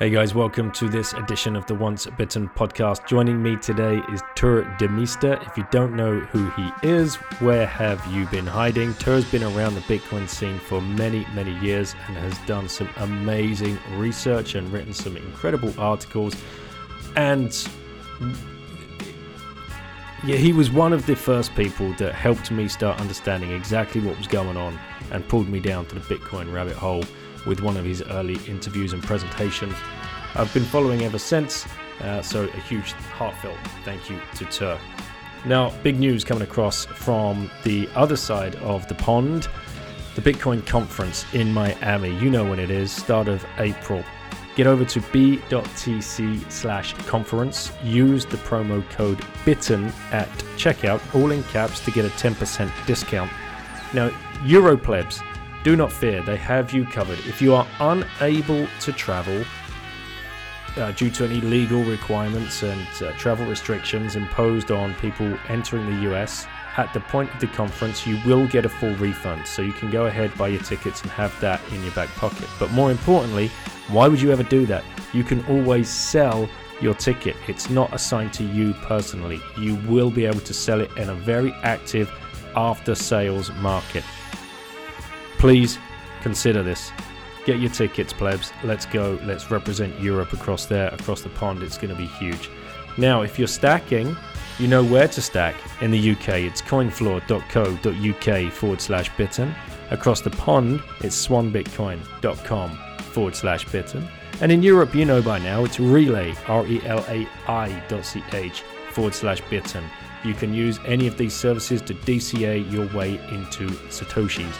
Hey guys, welcome to this edition of the Once Bitten podcast. Joining me today is Tuur Demeester. If you don't know who he is, where have you been hiding? Tuur's been around the Bitcoin scene for many, many years and has done some amazing research and written some incredible articles. And yeah, he was one of the first people that helped me start understanding exactly what was going on and pulled me down to the Bitcoin rabbit hole with one of his early interviews and presentations. I've been following ever since, uh, so a huge heartfelt thank you to Tuur. Now, big news coming across from the other side of the pond the Bitcoin conference in Miami. You know when it is, start of April. Get over to b.tc slash conference. Use the promo code BITTEN at checkout, all in caps, to get a 10% discount. Now, Europlebs, do not fear, they have you covered. If you are unable to travel uh, due to any legal requirements and uh, travel restrictions imposed on people entering the US, at the point of the conference, you will get a full refund. So you can go ahead, buy your tickets, and have that in your back pocket. But more importantly, why would you ever do that? You can always sell your ticket. It's not assigned to you personally. You will be able to sell it in a very active after sales market please consider this. Get your tickets, plebs. Let's go. Let's represent Europe across there, across the pond. It's going to be huge. Now, if you're stacking, you know where to stack. In the UK, it's coinfloor.co.uk forward slash bitten. Across the pond, it's swanbitcoin.com forward slash bitten. And in Europe, you know by now, it's relay, R E L A I dot C H forward slash bitten. You can use any of these services to DCA your way into Satoshis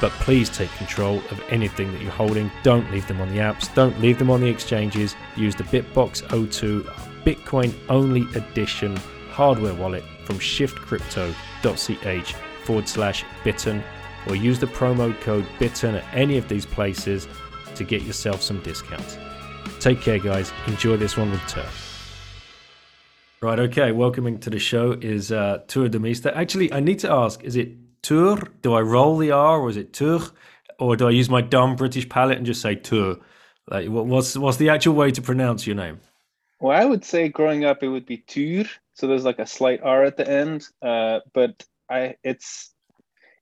but please take control of anything that you're holding. Don't leave them on the apps, don't leave them on the exchanges. Use the BitBox02 Bitcoin only edition hardware wallet from shiftcrypto.ch forward slash bitten or use the promo code bitten at any of these places to get yourself some discounts. Take care, guys. Enjoy this one with Tuur. Right, okay. Welcoming to the show is uh, Tuur Demeester. Actually, I need to ask: Is it Tour? Do I roll the R or is it Tour? Or do I use my dumb British palate and just say Tour? Like, what's what's the actual way to pronounce your name? Well, I would say growing up it would be Tour, so there's like a slight R at the end. Uh, but I, it's,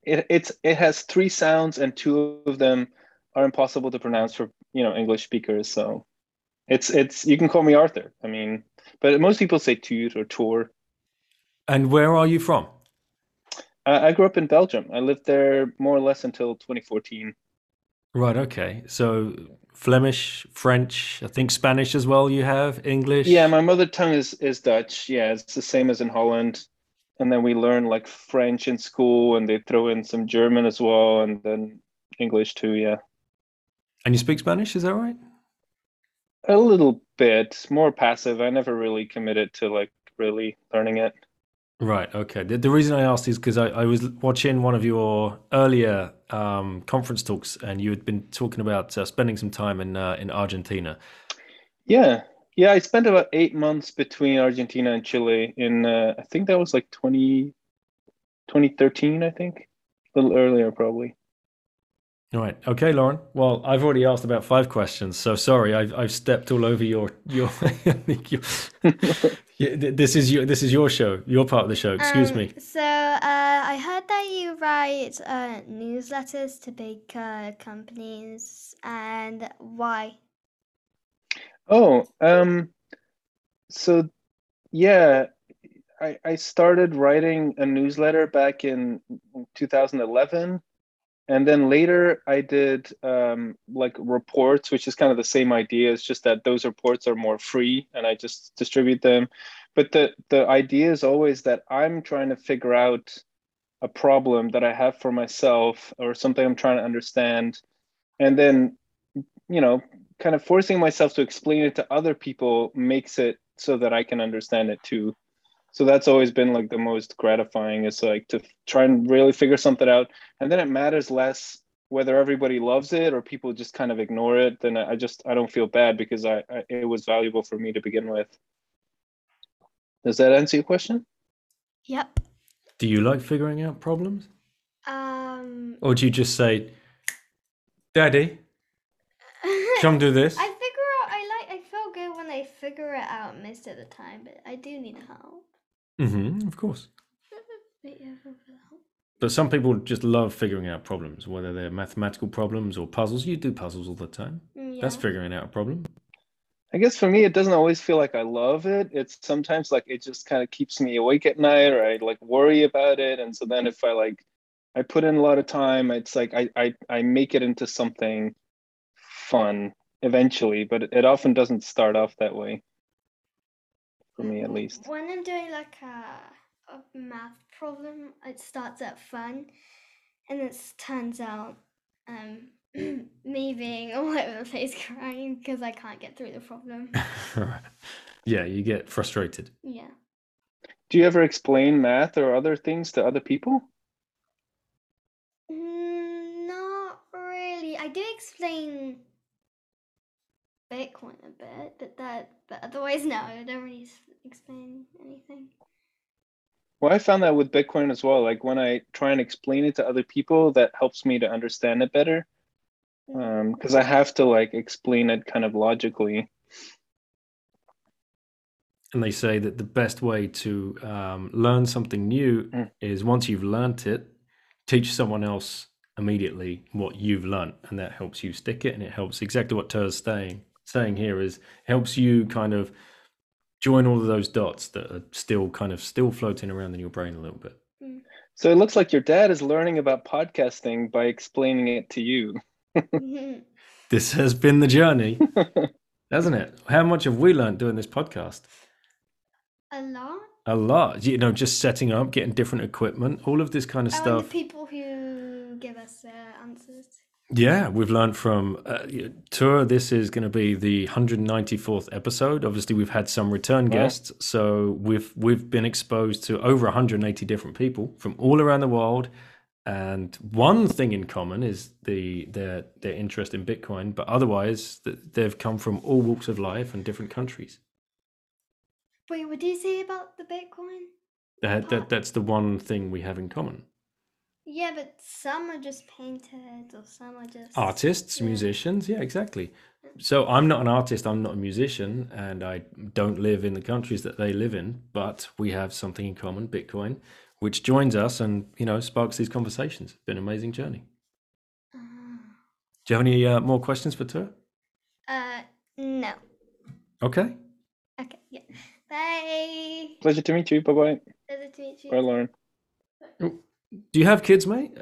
it, it's it has three sounds and two of them are impossible to pronounce for you know English speakers. So it's it's you can call me Arthur. I mean, but most people say Tour or Tour. And where are you from? I grew up in Belgium. I lived there more or less until 2014. Right. Okay. So Flemish, French, I think Spanish as well. You have English. Yeah, my mother tongue is is Dutch. Yeah, it's the same as in Holland. And then we learn like French in school, and they throw in some German as well, and then English too. Yeah. And you speak Spanish? Is that right? A little bit more passive. I never really committed to like really learning it. Right. Okay. The, the reason I asked is because I, I, was watching one of your earlier um, conference talks, and you had been talking about uh, spending some time in uh, in Argentina. Yeah. Yeah. I spent about eight months between Argentina and Chile. In uh, I think that was like 20, 2013, I think, a little earlier probably. All right. Okay, Lauren. Well, I've already asked about five questions, so sorry, I've, I've stepped all over your your. your this is your this is your show, your part of the show. Excuse um, me. So uh, I heard that you write uh, newsletters to big uh, companies, and why? Oh, um, so yeah, I I started writing a newsletter back in 2011 and then later i did um, like reports which is kind of the same idea. It's just that those reports are more free and i just distribute them. But the the idea is always that i'm trying to figure out a problem that i have for myself or something i'm trying to understand. And then you know kind of forcing myself to explain it to other people makes it so that I can understand it too. So that's always been like the most gratifying is like to try and really figure something out. And then it matters less whether everybody loves it or people just kind of ignore it. Then I just, I don't feel bad because I, I it was valuable for me to begin with. Does that answer your question? Yep. Do you like figuring out problems? Um, Or do you just say, Daddy, come do this? I figure out. I like. I feel good when I figure it out most of the time, but I do need help. Mm-hmm, of course. But yeah, I feel good help. But some people just love figuring out problems, whether they're mathematical problems or puzzles. You do puzzles all the time. Mm, That's figuring out a problem. I guess for me, it doesn't always feel like I love it. It's sometimes like it just kind of keeps me awake at night, or I like worry about it. And so then if I like, I put in a lot of time, it's like I I, I make it into something fun eventually, but it often doesn't start off that way. For me, at least. When I'm doing like a, a math problem, it starts at fun, and it turns out um, me being all over the place crying because I can't get through the problem. yeah, you get frustrated. yeah. Do you ever explain math or other things to other people? Mm, not really. I do explain Bitcoin a bit, but that, but otherwise, no, I don't really explain anything. Well, I found that with Bitcoin as well. Like when I try and explain it to other people, that helps me to understand it better. Because I have to like explain it kind of logically. And they say that the best way to um, learn something new Mm. is once you've learnt it, teach someone else immediately what you've learnt, and that helps you stick it. And it helps exactly what Tuur's saying saying here is helps you kind of join all of those dots that are still kind of still floating around in your brain a little bit. Mm. So it looks like your dad is learning about podcasting by explaining it to you. Mm-hmm. This has been the journey, hasn't it? How much have we learned doing this podcast? a lot. A lot. You know, just setting up, getting different equipment, all of this kind of Oh, and stuff. the people who give us their answers. Yeah, we've learned from uh, Tuur. This is going to be the 194th episode. Obviously, we've had some return Wow. guests, so we've we've been exposed to over 180 different people from all around the world. And one thing in common is the their their interest in Bitcoin, but otherwise they've come from all walks of life and different countries. Wait, what do you say about the Bitcoin? That, that that's the one thing we have in common. Yeah, but some are just painted, or some are just artists, Yeah. musicians. Yeah, exactly. So I'm not an artist, I'm not a musician, and I don't live in the countries that they live in, but we have something in common, Bitcoin, which joins us and, you know, sparks these conversations. It's been an amazing journey. Do you have any uh, more questions for Tuur? Uh, no. Okay. Okay, yeah. Bye. Pleasure to meet you. Bye bye. Pleasure to meet you. Bye, Lauren. Do you have kids, mate?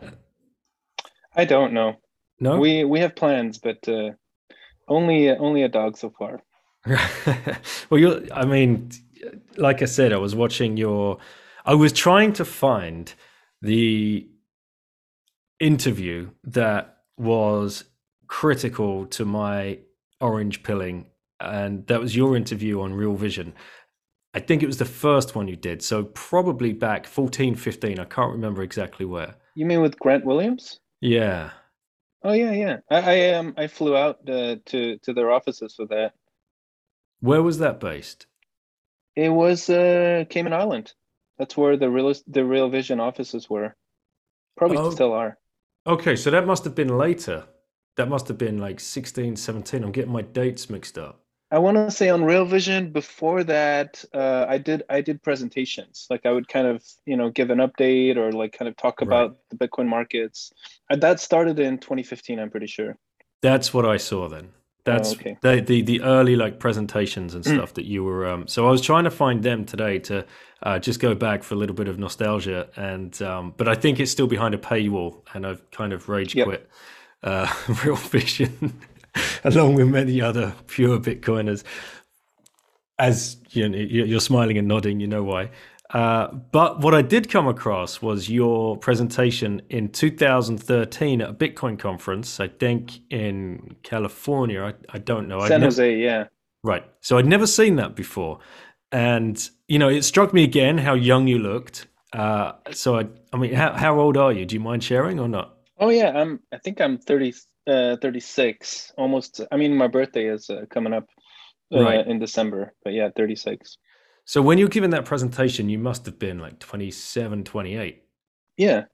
I don't know. No. We we have plans, but uh, only only a dog so far. well, you're, I mean, like I said, I was watching your, I was trying to find the interview that was critical to my orange pilling, and that was your interview on Real Vision. I think it was the first one you did, so probably back 14, 15. I can't remember exactly where. You mean with Grant Williams? Yeah. Oh yeah, yeah. I I um I flew out uh, to to their offices for that. Where was that based? It was uh Cayman Island. That's where the real the Real Vision offices were. Probably Oh. still are. Okay, so that must have been later. That must have been like 16, 17. I'm getting my dates mixed up. I want to say on Real Vision before that, uh, I did I did presentations. Like I would kind of you know give an update or like kind of talk Right. about the Bitcoin markets. And that started in 2015, I'm pretty sure. That's what I saw then. That's Oh, okay. the, the the early like presentations and Mm. stuff that you were. Um, so I was trying to find them today to uh, just go back for a little bit of nostalgia, and um, but I think it's still behind a paywall, and I've kind of rage Yep. quit uh, Real Vision, along with many other pure Bitcoiners. As you know, you- you're smiling and nodding, you know why. Uh, but what I did come across was your presentation in 2013 at a Bitcoin conference, I think in California. I, I don't know. San Jose, yeah. Right. So I'd never seen that before. And, you know, it struck me again how young you looked. Uh, so, I, I mean, how, how old are you? Do you mind sharing or not? Oh, yeah. I'm, I think I'm 30, uh, 36, almost. I mean, my birthday is uh, coming up uh, right. in December, but yeah, 36. So when you were giving that presentation, you must have been like 27, 28. Yeah.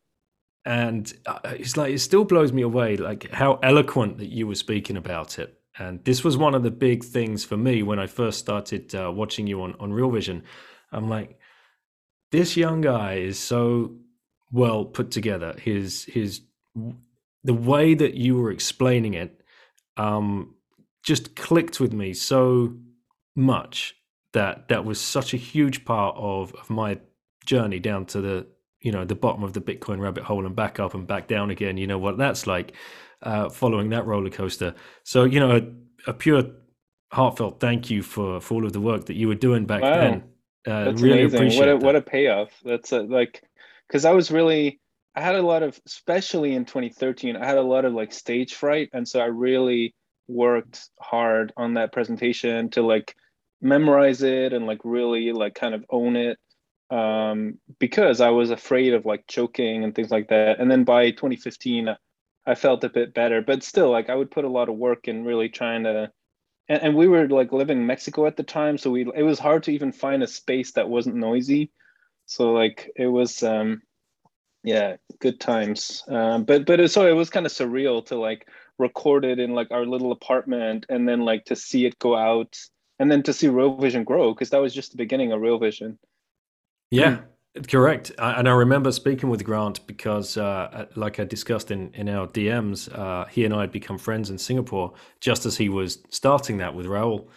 And uh, it's like, it still blows me away, like how eloquent that you were speaking about it and this was one of the big things for me when I first started uh, watching you on, on Real Vision. I'm like, this young guy is so well put together. His his the way that you were explaining it um, just clicked with me so much that that was such a huge part of, of my journey down to the you know the bottom of the Bitcoin rabbit hole and back up and back down again. You know what that's like uh, following that roller coaster. So you know, a, a, pure heartfelt thank you for for all of the work that you were doing back wow. then. Uh, That's really amazing. What a, that. what a payoff. That's a, like because I was really I had a lot of especially in 2013 I had a lot of like stage fright and so I really worked hard on that presentation to like memorize it and like really like kind of own it um, because I was afraid of like choking and things like that. And then by 2015, I felt a bit better, but still, like I would put a lot of work in really trying to. And, and we were like living in Mexico at the time, so we it was hard to even find a space that wasn't noisy. So like it was, um, yeah, good times. Um, but but it, so it was kind of surreal to like record it in like our little apartment, and then like to see it go out, and then to see Real Vision grow because that was just the beginning of Real Vision. Yeah, Correct, and I remember speaking with Grant because, uh, like I discussed in in our DMs, uh, he and I had become friends in Singapore just as he was starting that with Raoul,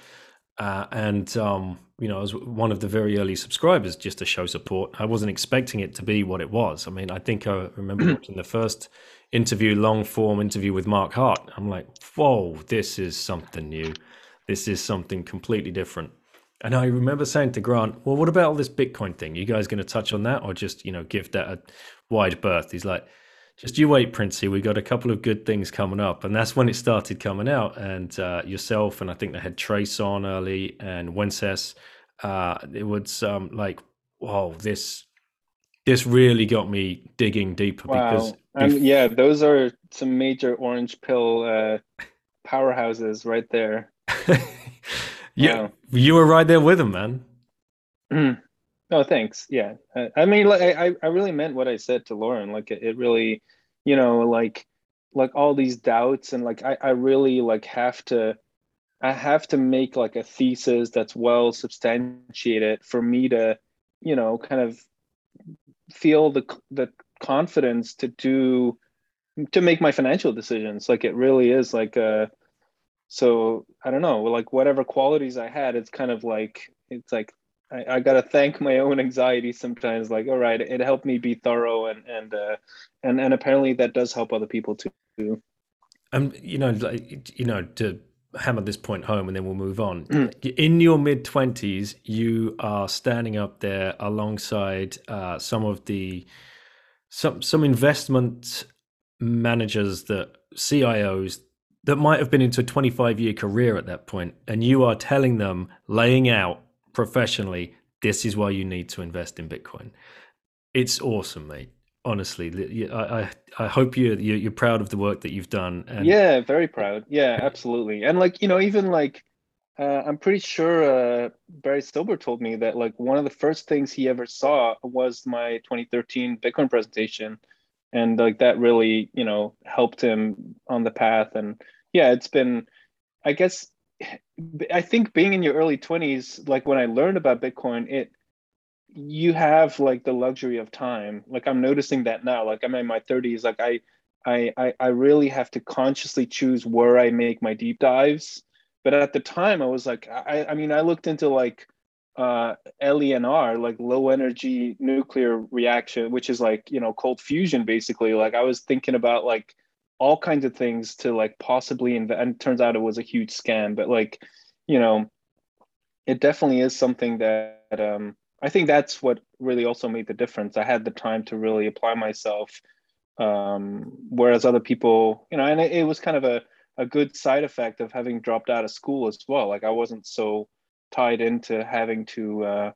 uh, and um, you know, I was one of the very early subscribers just to show support. I wasn't expecting it to be what it was. I mean, I think I remember watching the first interview, long form interview with Mark Hart. I'm like, whoa, this is something new. This is something completely different. And I remember saying to Grant, "Well, what about all this Bitcoin thing? You guys going to touch on that, or just you know give that a wide berth?" He's like, "Just you wait, Princey. We got a couple of good things coming up." And that's when it started coming out. And uh, yourself and I think they had Trace on early and Wences. Uh, it was um, like, "Whoa, this this really got me digging deeper." Wow. Because bef- yeah, those are some major orange pill uh, powerhouses right there. Yeah, you were right there with them, man. Oh, thanks. Yeah, I, I mean, like, I I really meant what I said to Lauren. Like, it, it really, you know, like like all these doubts and like I I really like have to. I have to make like a thesis that's well substantiated for me to, you know, kind of feel the the confidence to do to make my financial decisions. Like it really is like a so i don't know like whatever qualities i had it's kind of like it's like i, I gotta thank my own anxiety sometimes like all right it helped me be thorough and and uh and and apparently that does help other people too um you know like you know to hammer this point home and then we'll move on mm. in your mid 20s you are standing up there alongside uh, some of the some some investment managers that cios that might have been into a 25 year career at that point, and you are telling them, laying out professionally, this is why you need to invest in Bitcoin. It's awesome, mate. Honestly, I I, I hope you you're proud of the work that you've done. And... Yeah, very proud. Yeah, absolutely. And like you know, even like uh, I'm pretty sure uh, Barry Silbert told me that like one of the first things he ever saw was my 2013 Bitcoin presentation, and like that really you know helped him on the path and yeah it's been i guess i think being in your early 20s like when i learned about bitcoin it you have like the luxury of time. Like i'm noticing that now. Like i'm in my 30s like i i i really have to consciously choose where i make my deep dives. But at the time i was like i i mean i looked into like uh, LENR, like low energy nuclear reaction, which is like, you know, cold fusion basically. Like I was thinking about like all kinds of things to like possibly invent, and turns out it was a huge scam, but like, you know, it definitely is something that um, I think that's what really also made the difference. I had the time to really apply myself, um, whereas other people, you know, and it, it was kind of a a good side effect of having dropped out of school as well. Like I wasn't so tied into having to, uh,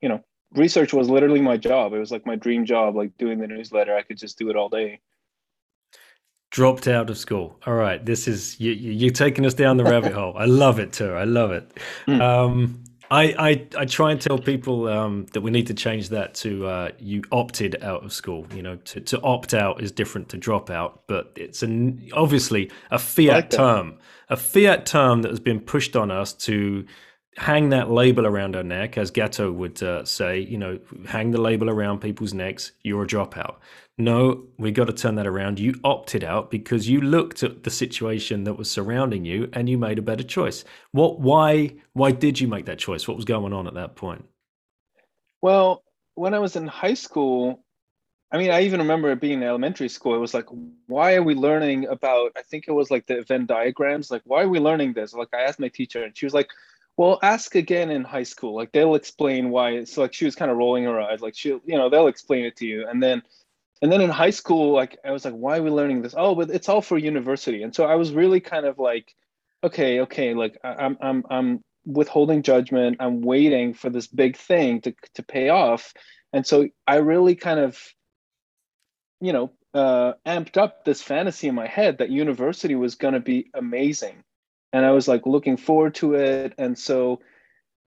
you know, research was literally my job. It was like my dream job, like doing the newsletter. I could just do it all day. Dropped out of school. All right, this is you. You're taking us down the rabbit hole. I love it too. I love it. Mm. Um, I, I, I try and tell people um, that we need to change that to uh, you opted out of school. You know, to, to opt out is different to drop out, but it's an obviously a fiat like term, a fiat term that has been pushed on us to hang that label around our neck, as Gatto would uh, say. You know, hang the label around people's necks. You're a dropout no, we got to turn that around. You opted out because you looked at the situation that was surrounding you and you made a better choice. What why why did you make that choice? What was going on at that point? Well, when I was in high school, I mean, I even remember it being in elementary school. It was like, why are we learning about? I think it was like the Venn diagrams. Like, why are we learning this? Like, I asked my teacher, and she was like, "Well, ask again in high school. Like, they'll explain why." So, like, she was kind of rolling her eyes. Like, she, you know, they'll explain it to you. And then and then in high school like i was like why are we learning this? Oh but it's all for university. And so i was really kind of like okay okay like i'm i'm i'm withholding judgment. I'm waiting for this big thing to to pay off. And so i really kind of you know uh, amped up this fantasy in my head that university was going to be amazing. And i was like looking forward to it. And so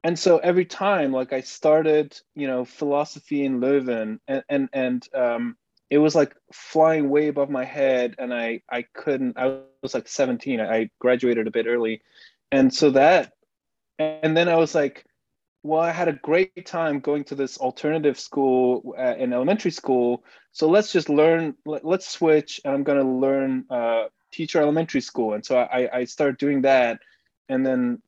and so every time like i started you know philosophy in leuven and and and um it was like flying way above my head and i i couldn't i was like 17 i graduated a bit early. And so that and then i was like well i had a great time going to this alternative school uh, in elementary school. So let's just learn let, us switch and i'm going to learn uh, teacher elementary school. And so i i started doing that. And then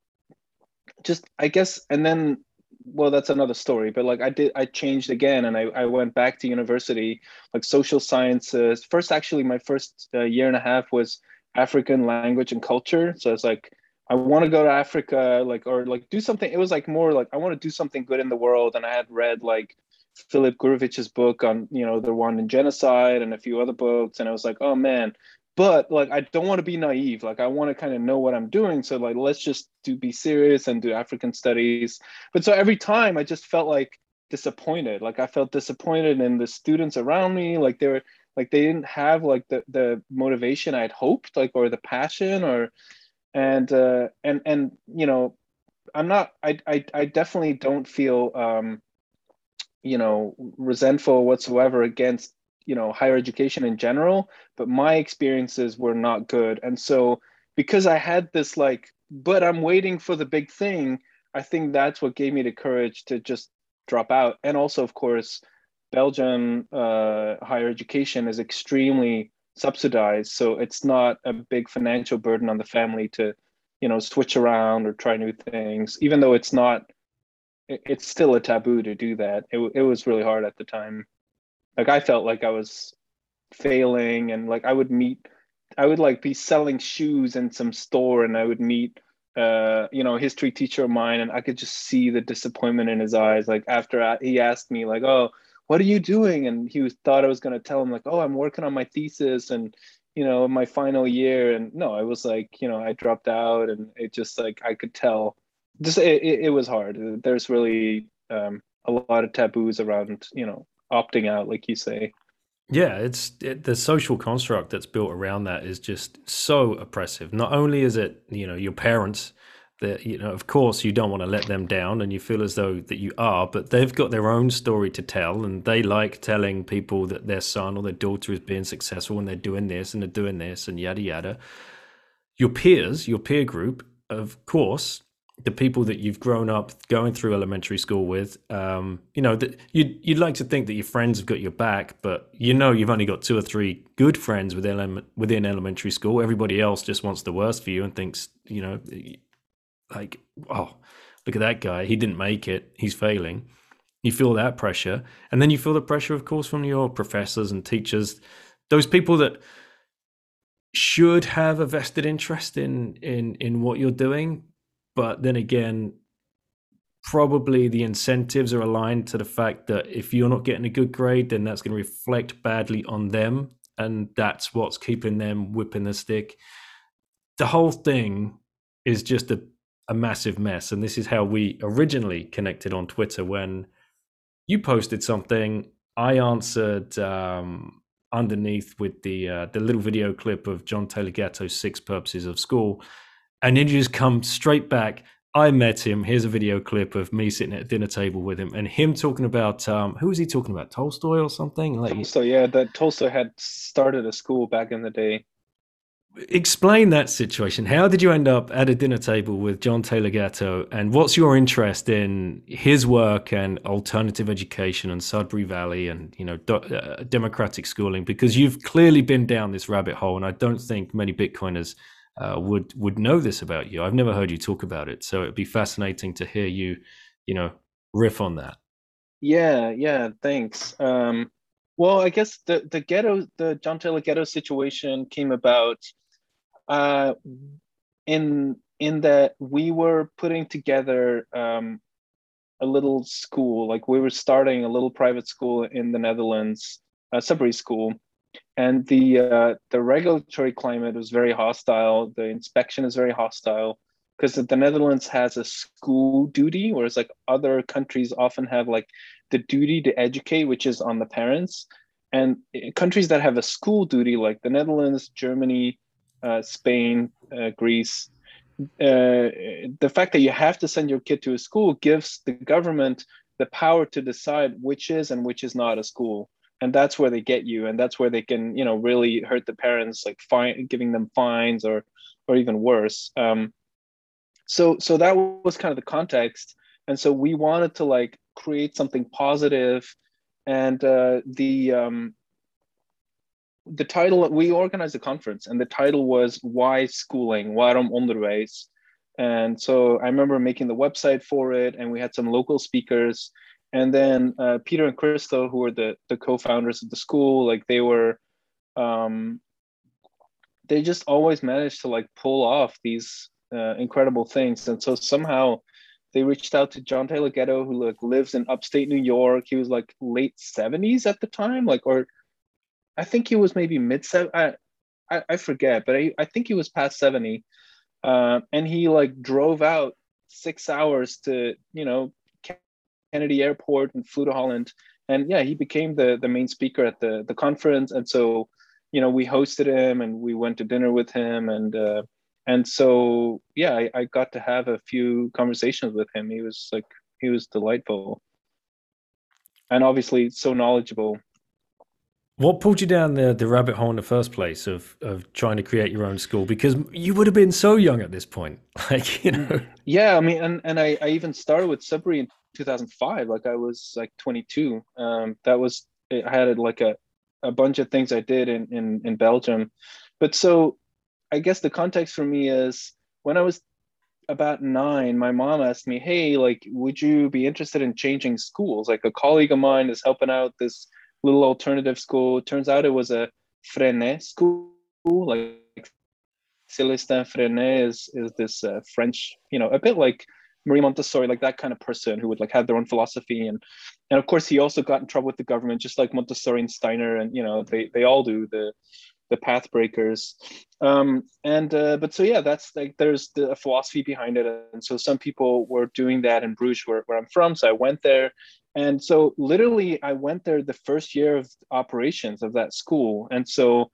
just i guess and then well that's another story but like i did i changed again and i, I went back to university like social sciences. First actually my first uh, year and a half was african language and culture. So it's like i want to go to africa like or like do something. It was like more like i want to do something good in the world and i had read like philip Gourevitch's book on you know the Rwandan genocide and a few other books and i was like oh man but like i don't want to be naive like i want to kind of know what i'm doing so like let's just do be serious and do african studies. But so every time i just felt like disappointed like i felt disappointed in the students around me like they were like they didn't have like the the motivation i'd hoped like or the passion or and uh and and you know i'm not i i, I definitely don't feel um you know resentful whatsoever against you know higher education in general but my experiences were not good. And so because i had this like but i'm waiting for the big thing i think that's what gave me the courage to just drop out. And also of course belgian uh, higher education is extremely subsidized so it's not a big financial burden on the family to you know switch around or try new things even though it's not it's still a taboo to do that. It, it was really hard at the time like I felt like I was failing and like I would meet I would like be selling shoes in some store and I would meet uh you know history teacher of mine and I could just see the disappointment in his eyes. Like after I, he asked me like oh what are you doing? And he was thought I was going to tell him like oh I'm working on my thesis and you know my final year. And no I was like you know I dropped out and it just like I could tell. Just it, it was hard. There's really um a lot of taboos around you know opting out, like you say. Yeah, it's it, the social construct that's built around that is just so oppressive. Not only is it you know your parents that you know of course you don't want to let them down and you feel as though that you are but they've got their own story to tell and they like telling people that their son or their daughter is being successful and they're doing this and they're doing this and yada yada your peers your peer group of course the people that you've grown up going through elementary school with, um, you know, that you'd you'd like to think that your friends have got your back, but you know you've only got two or three good friends within within elementary school. Everybody else just wants the worst for you and thinks, you know, like, oh, look at that guy, he didn't make it, he's failing. You feel that pressure, and then you feel the pressure, of course, from your professors and teachers, those people that should have a vested interest in in in what you're doing but then again, probably the incentives are aligned to the fact that if you're not getting a good grade, then that's going to reflect badly on them. And that's what's keeping them whipping the stick. The whole thing is just a, a massive mess. And this is how we originally connected on Twitter when you posted something. I answered um, underneath with the uh, the little video clip of John Taylor Gatto's Six Purposes of School, and then you just come straight back I met him. Here's a video clip of me sitting at a dinner table with him, and him talking about um, who was he talking about? Tolstoy or something? Like Tolstoy, yeah. That Tolstoy had started a school back in the day. Explain that situation. How did you end up at a dinner table with John Taylor Gatto, and what's your interest in his work and alternative education and Sudbury Valley and you know do, uh, democratic schooling? Because you've clearly been down this rabbit hole, and I don't think many Bitcoiners uh, would would know this about you. I've never heard you talk about it, so it'd be fascinating to hear you, you know, riff on that. Yeah, yeah, thanks. Um, well, I guess the the Gatto, the John Taylor Gatto situation came about uh, in in that we were putting together um, a little school, like we were starting a little private school in the Netherlands, a Sudbury school, and the uh, the regulatory climate was very hostile. The inspection is very hostile because the Netherlands has a school duty, whereas like other countries often have like the duty to educate, which is on the parents. And countries that have a school duty, like the Netherlands, Germany, uh, Spain, uh, Greece, uh, the fact that you have to send your kid to a school gives the government the power to decide which is and which is not a school and that's where they get you and that's where they can you know really hurt the parents like fine giving them fines or or even worse. Um so so that was kind of the context. And so we wanted to like create something positive and uh the um the title we organized a conference and the title was why schooling? Waarom onderwijs? And so i remember making the website for it and we had some local speakers and then uh, Peter and Crystal, who were the the co-founders of the school, like they were, um, they just always managed to like pull off these uh, incredible things, and so somehow they reached out to John Taylor Gatto, who like lives in upstate New York. He was like late seventies at the time, like or I think he was maybe mid seven. I, I, I forget, but I, I think he was past seventy, uh, and he like drove out six hours to you know Kennedy Airport and flew to Holland. And yeah, he became the the main speaker at the the conference. And so, you know, we hosted him and we went to dinner with him. And uh, and so yeah, I, I got to have a few conversations with him. He was like he was delightful, and obviously so knowledgeable. What pulled you down the, the rabbit hole in the first place of, of trying to create your own school? Because you would have been so young at this point. Like, you know. Yeah, I mean, and, and I, I even started with Sudbury 2005 like i was like 22 um that was i had like a, a bunch of things i did in, in in belgium. But so i guess the context for me is when i was about nine my mom asked me hey like would you be interested in changing schools? Like a colleague of mine is helping out this little alternative school. Turns out it was a Freinet school like Célestin Freinet is is this uh, French, you know, a bit like Marie Montessori, like that kind of person who would like have their own philosophy. And and of course he also got in trouble with the government, just like Montessori and Steiner, and you know, they they all do the the path breakers. Um, and uh, but so yeah, that's like there's the philosophy behind it. And so some people were doing that in Bruges where, where I'm from. So I went there. And so literally I went there the first year of operations of that school. And so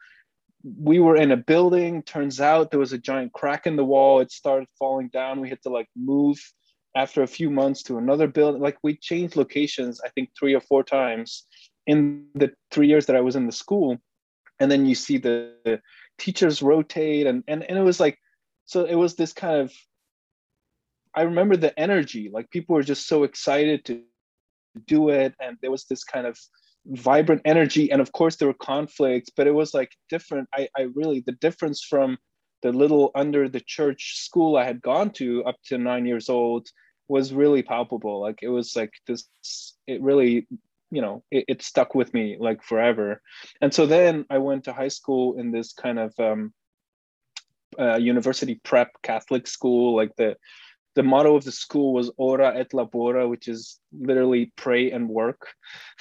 we were in a building turns out there was a giant crack in the wall it started falling down we had to like move after a few months to another building like we changed locations i think three or four times in the three years that i was in the school. And then you see the, the teachers rotate and, and and it was like so it was this kind of i remember the energy like people were just so excited to do it and there was this kind of vibrant energy. And of course there were conflicts but it was like different. I i really the difference from the little under the church school I had gone to up to nine years old was really palpable. Like it was like this, it really, you know, it, it stuck with me like forever. And so then I went to high school in this kind of um, uh, university prep Catholic school, like the the motto of the school was ora et labora which is literally pray and work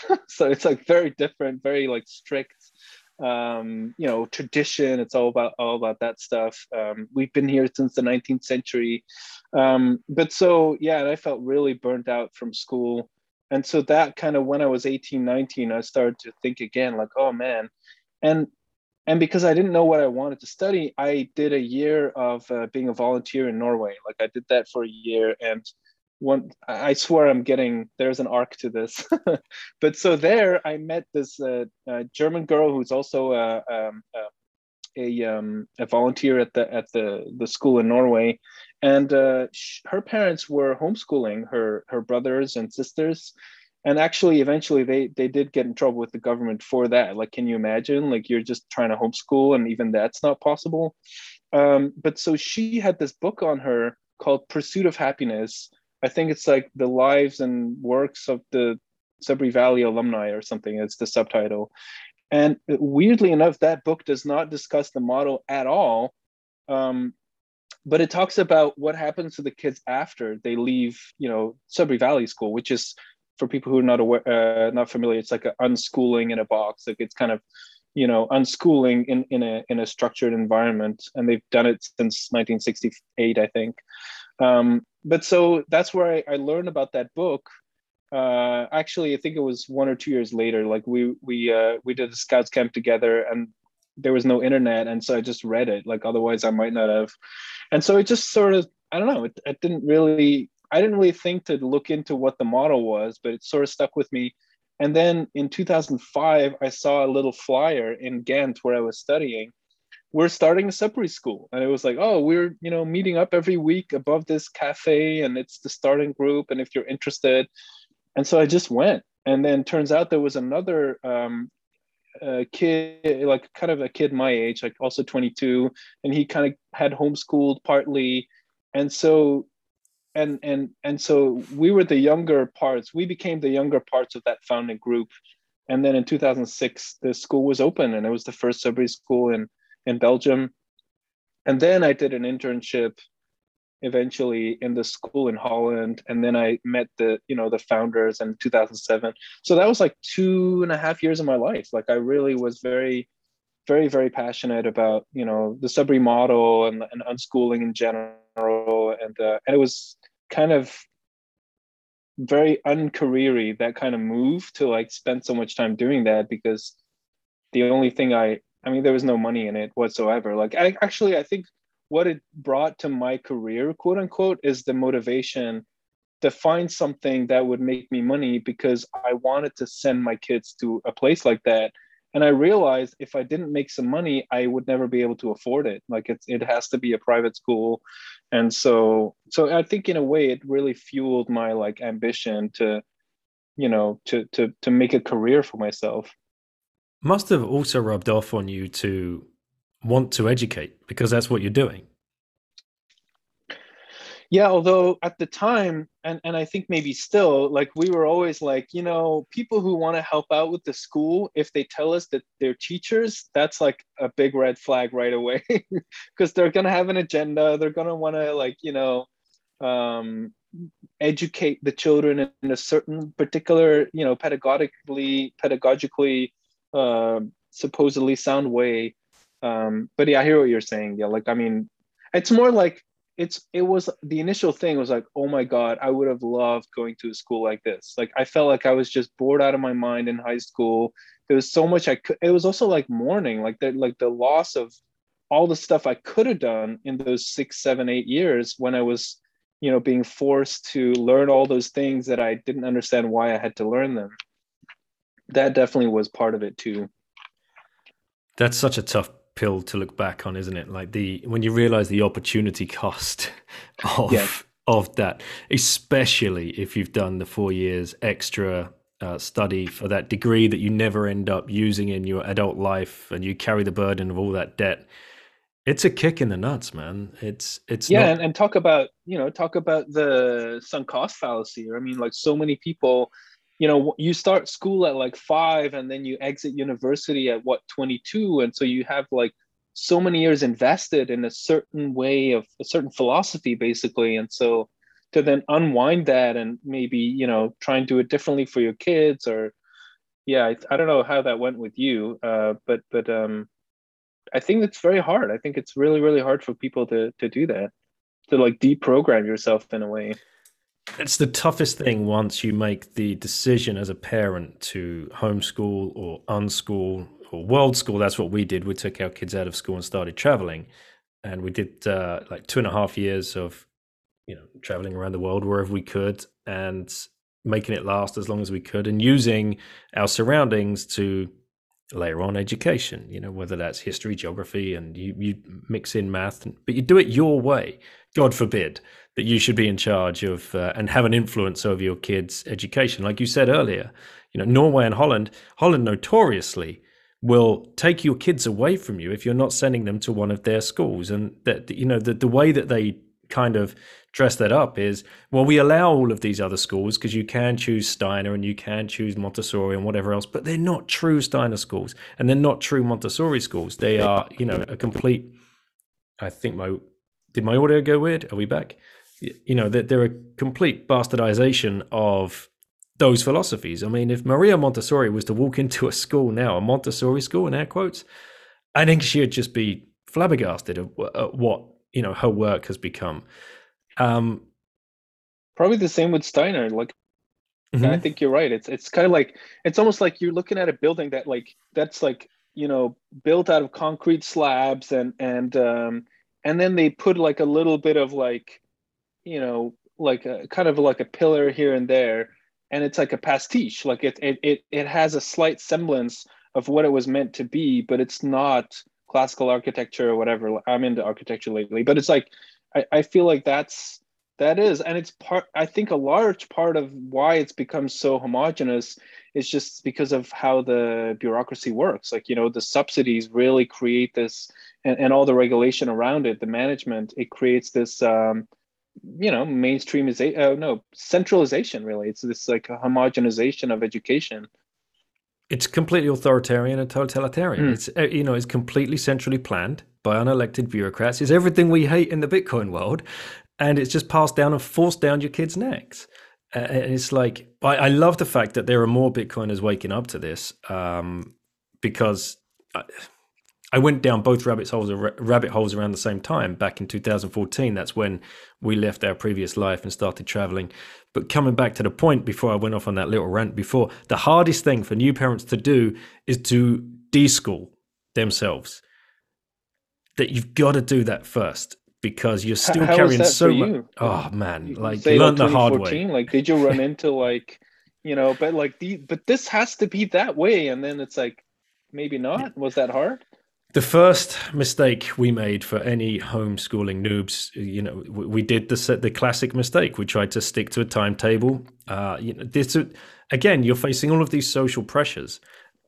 so it's like very different very like strict um, you know tradition it's all about all about that stuff. Um, we've been here since the 19th century. Um, but so yeah i felt really burnt out from school. And so that kind of when i was 18 19 i started to think again like oh man. And and because I didn't know what I wanted to study, I did a year of uh, being a volunteer in Norway. Like I did that for a year, and one I swear I'm getting there's an arc to this. but so there, I met this uh, uh, German girl who's also a um, a, um, a volunteer at the at the the school in Norway, and uh, her parents were homeschooling her her brothers and sisters. And actually eventually they they did get in trouble with the government for that. Like can you imagine? Like you're just trying to homeschool and even that's not possible. Um, but so she had this book on her called pursuit of happiness i think it's like the lives and works of the sudbury valley alumni or something it's the subtitle and weirdly enough that book does not discuss the model at all um, but it talks about what happens to the kids after they leave you know sudbury valley school which is for people who are not aware, uh, not familiar, it's like an unschooling in a box. Like it's kind of, you know, unschooling in in a in a structured environment, and they've done it since 1968, I think. Um, but so that's where I, I learned about that book. Uh, actually, I think it was one or two years later. Like we we uh, we did a scouts camp together, and there was no internet, and so I just read it. Like otherwise, I might not have. And so it just sort of I don't know. It, it didn't really I didn't really think to look into what the model was, but it sort of stuck with me. And then in 2005, I saw a little flyer in Ghent where I was studying. We're starting a Sudbury school. And it was like, oh, we're, you know, meeting up every week above this cafe and it's the starting group. And if you're interested. And so I just went. And then turns out there was another um, uh, kid, like kind of a kid my age, like also 22. And he kind of had homeschooled partly. And so and and and so we were the younger parts we became the younger parts of that founding group and then in 2006 the school was open and it was the first Sudbury school in in belgium. And then i did an internship eventually in the school in holland. And then i met the you know the founders in 2007 so that was like two and a half years of my life. Like i really was very very very passionate about you know the Sudbury model and, and unschooling in general. And uh, and it was kind of very uncareery that kind of move to like spend so much time doing that because the only thing I I mean there was no money in it whatsoever. Like I actually I think what it brought to my career, quote unquote, is the motivation to find something that would make me money because I wanted to send my kids to a place like that. And i realized if i didn't make some money i would never be able to afford it. Like it's it has to be a private school. And so so i think in a way it really fueled my like ambition to you know to to to make a career for myself must have also rubbed off on you to want to educate because that's what you're doing. Yeah although at the time and, and i think maybe still like we were always like you know people who want to help out with the school if they tell us that they're teachers that's like a big red flag right away because they're going to have an agenda they're going to want to like you know um, educate the children in a certain particular you know pedagogically pedagogically uh, supposedly sound way um, but yeah i hear what you're saying. Yeah like i mean it's more like it's it was the initial thing was like oh my god i would have loved going to a school like this. Like i felt like i was just bored out of my mind in high school. There was so much i could it was also like mourning like the like the loss of all the stuff i could have done in those six seven eight years when i was you know being forced to learn all those things that i didn't understand why i had to learn them that definitely was part of it too that's such a tough pill to look back on, isn't it? Like the when you realize the opportunity cost of yeah. of that, especially if you've done the four years extra uh, study for that degree that you never end up using in your adult life, and you carry the burden of all that debt. It's a kick in the nuts, man. It's it's yeah, not... and, and talk about you know talk about the sunk cost fallacy. I mean, like so many people you know you start school at like five and then you exit university at what 22 and so you have like so many years invested in a certain way of a certain philosophy basically. And so to then unwind that and maybe you know try and do it differently for your kids or yeah i, I don't know how that went with you uh, but but um i think it's very hard. I think it's really really hard for people to to do that to like deprogram yourself in a way it's the toughest thing once you make the decision as a parent to homeschool or unschool or world school. That's what we did. We took our kids out of school and started traveling, and we did uh, like two and a half years of you know traveling around the world wherever we could and making it last as long as we could and using our surroundings to layer on education you know whether that's history geography and you, you mix in math but you do it your way god forbid that you should be in charge of uh, and have an influence over your kids education. Like you said earlier you know norway and holland holland notoriously will take your kids away from you if you're not sending them to one of their schools. And that you know the, the way that they kind of dress that up is well we allow all of these other schools because you can choose steiner and you can choose montessori and whatever else but they're not true steiner schools and they're not true montessori schools. They are you know a complete i think my did my audio go weird? Are we back you know they're, they're a complete bastardization of those philosophies i mean if maria montessori was to walk into a school now a montessori school in air quotes i think she'd just be flabbergasted at what you know her work has become um, Probably the same with Steiner. Like, mm-hmm. I think you're right. It's it's kind of like it's almost like you're looking at a building that like that's like you know built out of concrete slabs and and um, and then they put like a little bit of like you know like a kind of like a pillar here and there and it's like a pastiche. Like it it it, it has a slight semblance of what it was meant to be but it's not classical architecture or whatever. I'm into architecture lately but it's like I, I feel like that's that is and it's part i think a large part of why it's become so homogenous is just because of how the bureaucracy works. Like you know the subsidies really create this and, and all the regulation around it the management it creates this um, you know mainstreamization uh, no centralization really it's this like a homogenization of education it's completely authoritarian and totalitarian. Mm. It's uh, you know it's completely centrally planned by unelected bureaucrats. It's everything we hate in the Bitcoin world, and it's just passed down and forced down your kids' necks. Uh, and it's like I, I, love the fact that there are more Bitcoiners waking up to this um, because. I, I went down both rabbit holes rabbit holes around the same time back in 2014. That's when we left our previous life and started traveling. But coming back to the point before I went off on that little rant before, the hardest thing for new parents to do is to deschool themselves. That you've got to do that first because you're still How carrying so much. Oh man, like you like the hard way. Like, did you run into like, you know, but like the but this has to be that way, and then it's like, maybe not. Was that hard? The first mistake we made for any homeschooling noobs, you know, we did the the classic mistake. We tried to stick to a timetable. Uh, you know, this again, you're facing all of these social pressures,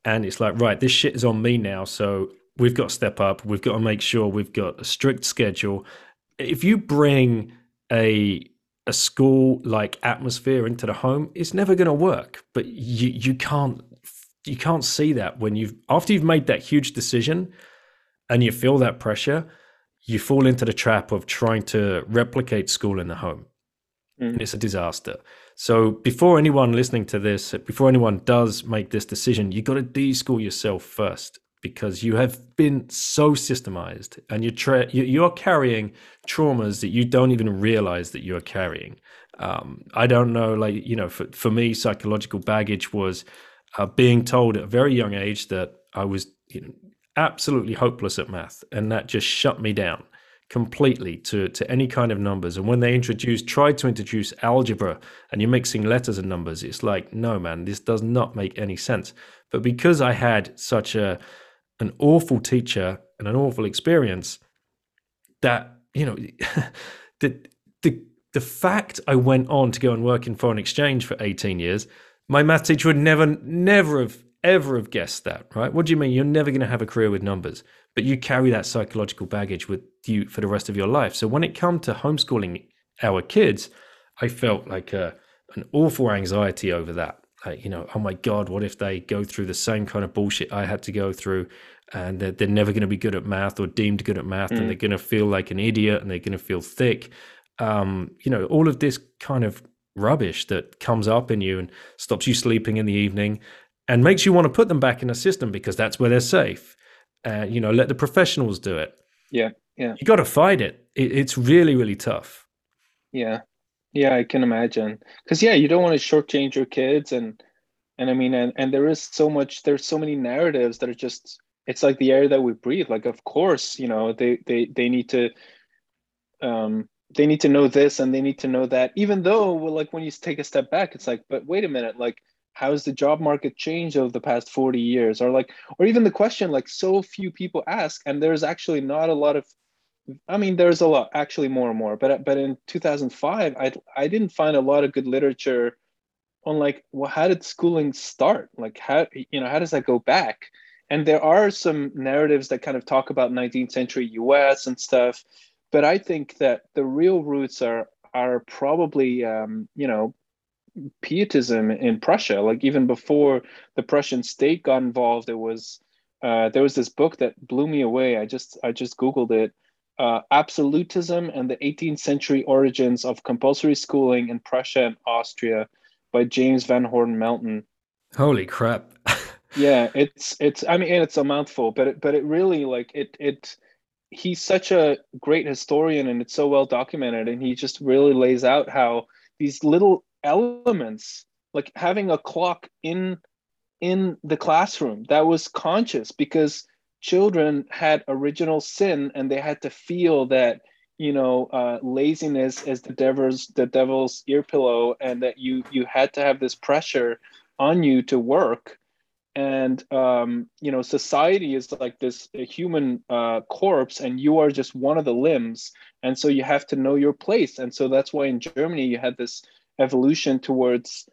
and it's like, right, this shit is on me now. So we've got to step up. We've got to make sure we've got a strict schedule. If you bring a a school like atmosphere into the home, it's never going to work. But you you can't you can't see that when you've after you've made that huge decision and you feel that pressure, you fall into the trap of trying to replicate school in the home. Mm. And it's a disaster. So before anyone listening to this, before anyone does make this decision, you got to de-school yourself first because you have been so systemized and you're tra- you, are carrying traumas that you don't even realize that you're carrying. Um, I don't know, like you know, for for me, psychological baggage was uh, being told at a very young age that I was you know, absolutely hopeless at math, and that just shut me down completely to, to any kind of numbers. And when they introduced, tried to introduce algebra and you're mixing letters and numbers, it's like, no, man, this does not make any sense. But because I had such a an awful teacher and an awful experience, that you know, the the the fact I went on to go and work in foreign exchange for 18 years, my math teacher would never, never have ever have guessed that, right? What do you mean? You're never going to have a career with numbers, but you carry that psychological baggage with you for the rest of your life. So when it come to homeschooling our kids, I felt like a, an awful anxiety over that. Like, you know, oh my God, what if they go through the same kind of bullshit I had to go through and they're, they're never going to be good at math or deemed good at math mm. and they're going to feel like an idiot and they're going to feel thick. um, you know, all of this kind of rubbish that comes up in you and stops you sleeping in the evening and makes you want to put them back in a system because that's where they're safe. Uh, you know, let the professionals do it. Yeah, yeah. You got to fight it. it. It's really, really tough. Yeah, yeah, I can imagine. Because yeah, you don't want to shortchange your kids, and and I mean, and and there is so much. There's so many narratives that are just. It's like the air that we breathe. Like, of course, you know, they they they need to. Um, they need to know this and they need to know that even though well, like when you take a step back it's like but wait a minute like how's the job market changed over the past 40 years? Or like or even the question like so few people ask and there's actually not a lot of i mean there's a lot actually more and more but but in 2005 i i didn't find a lot of good literature on like well how did schooling start? Like how you know how does that go back? And there are some narratives that kind of talk about 19th century us and stuff but I think that the real roots are are probably um, you know pietism in Prussia. Like even before the Prussian state got involved, there was uh, there was this book that blew me away. I just I just googled it. Uh, Absolutism and the 18th Century Origins of Compulsory Schooling in Prussia and Austria by James Van Horn Melton. Holy crap! yeah, it's it's. I mean, it's a mouthful, but it, but it really like it it he's such a great historian and it's so well documented and he just really lays out how these little elements like having a clock in in the classroom that was conscious because children had original sin and they had to feel that you know uh, laziness is the devil's the devil's ear pillow and that you you had to have this pressure on you to work. And um, you know society is like this human uh, corpse and you are just one of the limbs. And so you have to know your place. And so that's why in germany you had this evolution towards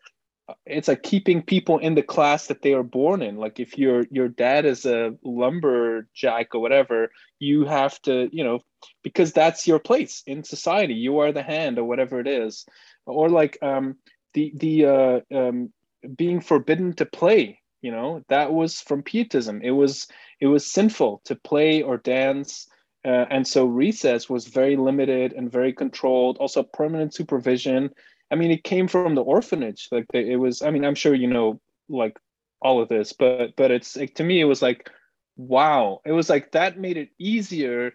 uh, it's like keeping people in the class that they are born in. Like if your your dad is a lumberjack or whatever you have to you know because that's your place in society. You are the hand or whatever it is. Or like um the the uh um being forbidden to play you know that was from pietism. It was it was sinful to play or dance. Uh, and so recess was very limited and very controlled. Also permanent supervision i mean it came from the orphanage like it was i mean i'm sure you know like all of this but but it's like, to me it was like wow it was like that made it easier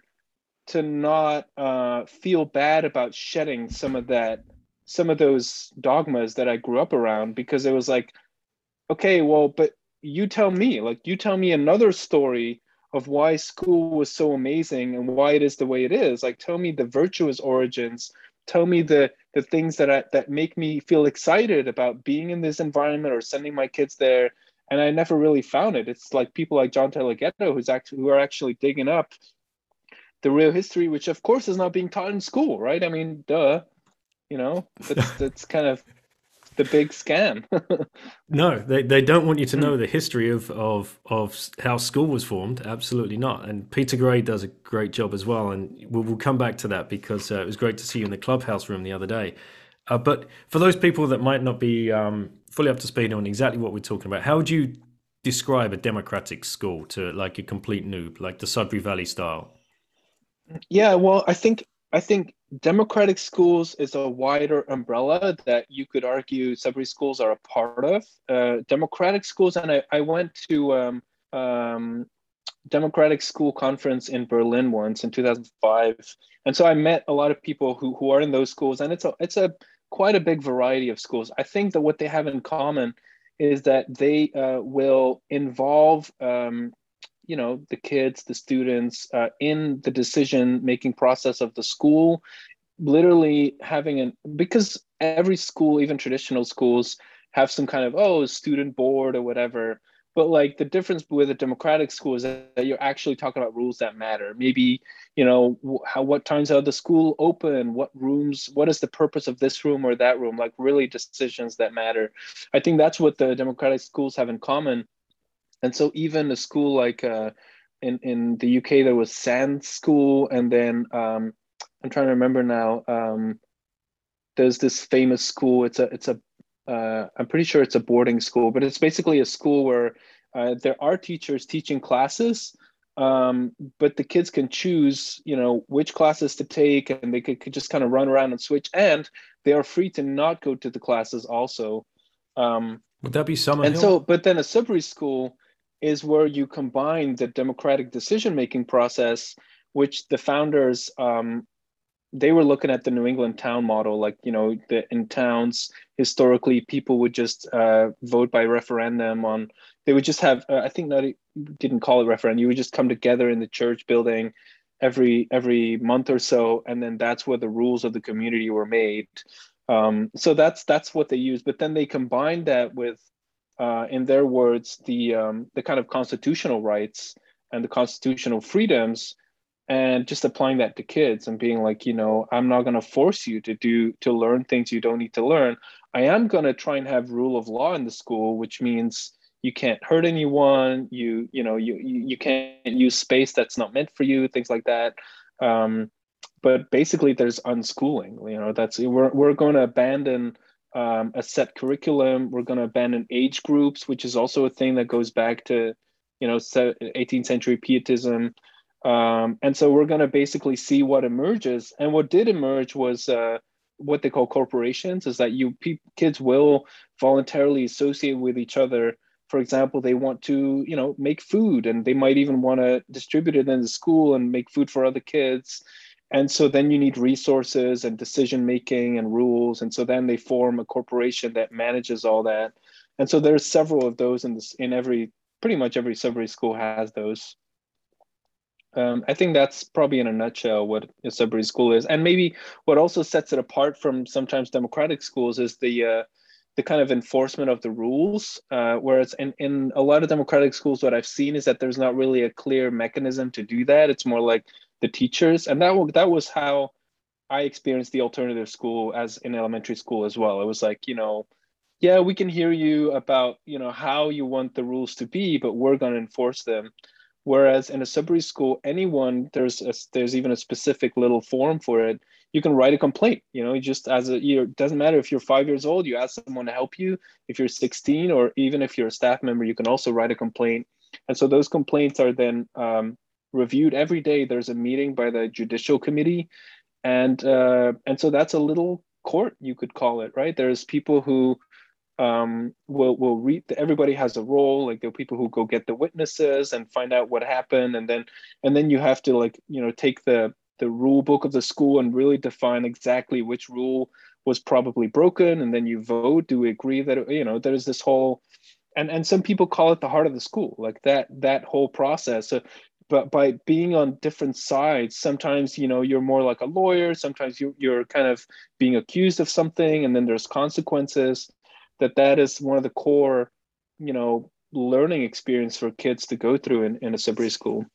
to not uh, feel bad about shedding some of that some of those dogmas that i grew up around because it was like okay, well, but you tell me, like, you tell me another story of why school was so amazing and why it is the way it is. Like, tell me the virtuous origins. Tell me the the things that I, that make me feel excited about being in this environment or sending my kids there. And I never really found it. It's like people like John Taylor Gatto who's actually who are actually digging up the real history, which of course is not being taught in school, right? I mean, duh. You know, that's that's kind of the big scam. no, they, they don't want you to know the history of, of of how school was formed. Absolutely not. And Peter Gray does a great job as well. And we'll, we'll come back to that because uh, it was great to see you in the clubhouse room the other day. Uh, but for those people that might not be um, fully up to speed on exactly what we're talking about, how would you describe a democratic school to like a complete noob, like the Sudbury Valley style? Yeah, well, I think I think democratic schools is a wider umbrella that you could argue Sudbury schools are a part of. Uh, democratic schools, and I, I went to um, um, democratic school conference in Berlin once in 2005, and so I met a lot of people who, who are in those schools, and it's a it's a quite a big variety of schools. I think that what they have in common is that they uh, will involve um, you know the kids the students uh, in the decision making process of the school literally having an because every school even traditional schools have some kind of oh student board or whatever. But like the difference with a democratic school is that you're actually talking about rules that matter. Maybe you know how what times are the school open? What rooms what is the purpose of this room or that room? Like really decisions that matter. I think that's what the democratic schools have in common and so even a school like uh, in in the UK, there was Sand School, and then um, I'm trying to remember now. Um, there's this famous school. It's a it's a uh, I'm pretty sure it's a boarding school, but it's basically a school where uh, there are teachers teaching classes, um, but the kids can choose you know which classes to take and they could, could just kind of run around and switch and they are free to not go to the classes also um, would that be Summerhill? so but then a sudbury school is where you combine the democratic decision making process which the founders um, they were looking at the New England town model, like you know, the, in towns historically, people would just uh, vote by referendum on. They would just have, uh, I think, not didn't call it referendum. You would just come together in the church building every every month or so, and then that's where the rules of the community were made. Um, so that's that's what they use. But then they combined that with, uh, in their words, the um, the kind of constitutional rights and the constitutional freedoms and just applying that to kids and being like you know i'm not going to force you to do to learn things you don't need to learn. I am going to try and have rule of law in the school which means you can't hurt anyone you you know you you can't use space that's not meant for you things like that. Um, but basically there's unschooling you know that's we're, we're going to abandon um, a set curriculum we're going to abandon age groups which is also a thing that goes back to you know 18th century pietism um, and so we're going to basically see what emerges. And what did emerge was uh, what they call corporations is that you kids will voluntarily associate with each other. For example, they want to, you know, make food and they might even want to distribute it in the school and make food for other kids. And so then you need resources and decision making and rules. And so then they form a corporation that manages all that. And so there's several of those in this in every pretty much every Sudbury school has those um, I think that's probably in a nutshell what a Sudbury school is, and maybe what also sets it apart from sometimes democratic schools is the uh, the kind of enforcement of the rules. Uh, whereas in, in a lot of democratic schools, what I've seen is that there's not really a clear mechanism to do that. It's more like the teachers, and that that was how I experienced the alternative school as in elementary school as well. It was like you know, yeah, we can hear you about you know how you want the rules to be, but we're going to enforce them. Whereas in a Sudbury school, anyone there's a, there's even a specific little form for it. You can write a complaint. You know, just as a you doesn't matter if you're five years old, you ask someone to help you. If you're 16, or even if you're a staff member, you can also write a complaint. And so those complaints are then um, reviewed every day. There's a meeting by the judicial committee, and uh, and so that's a little court you could call it, right? There's people who um, will will read. Everybody has a role. Like there are people who go get the witnesses and find out what happened, and then and then you have to like you know take the the rule book of the school and really define exactly which rule was probably broken, and then you vote. Do we agree that you know there's this whole and and some people call it the heart of the school, like that that whole process. So but by being on different sides sometimes you know you're more like a lawyer sometimes you, you're kind of being accused of something and then there's consequences that that is one of the core, you know, learning experience for kids to go through in, in a Sudbury school.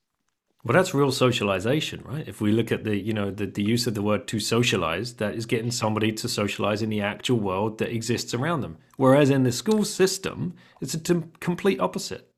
Well, that's real socialization, right? If we look at the, you know, the, the use of the word to socialize, that is getting somebody to socialize in the actual world that exists around them. Whereas in the school system, it's a t- complete opposite.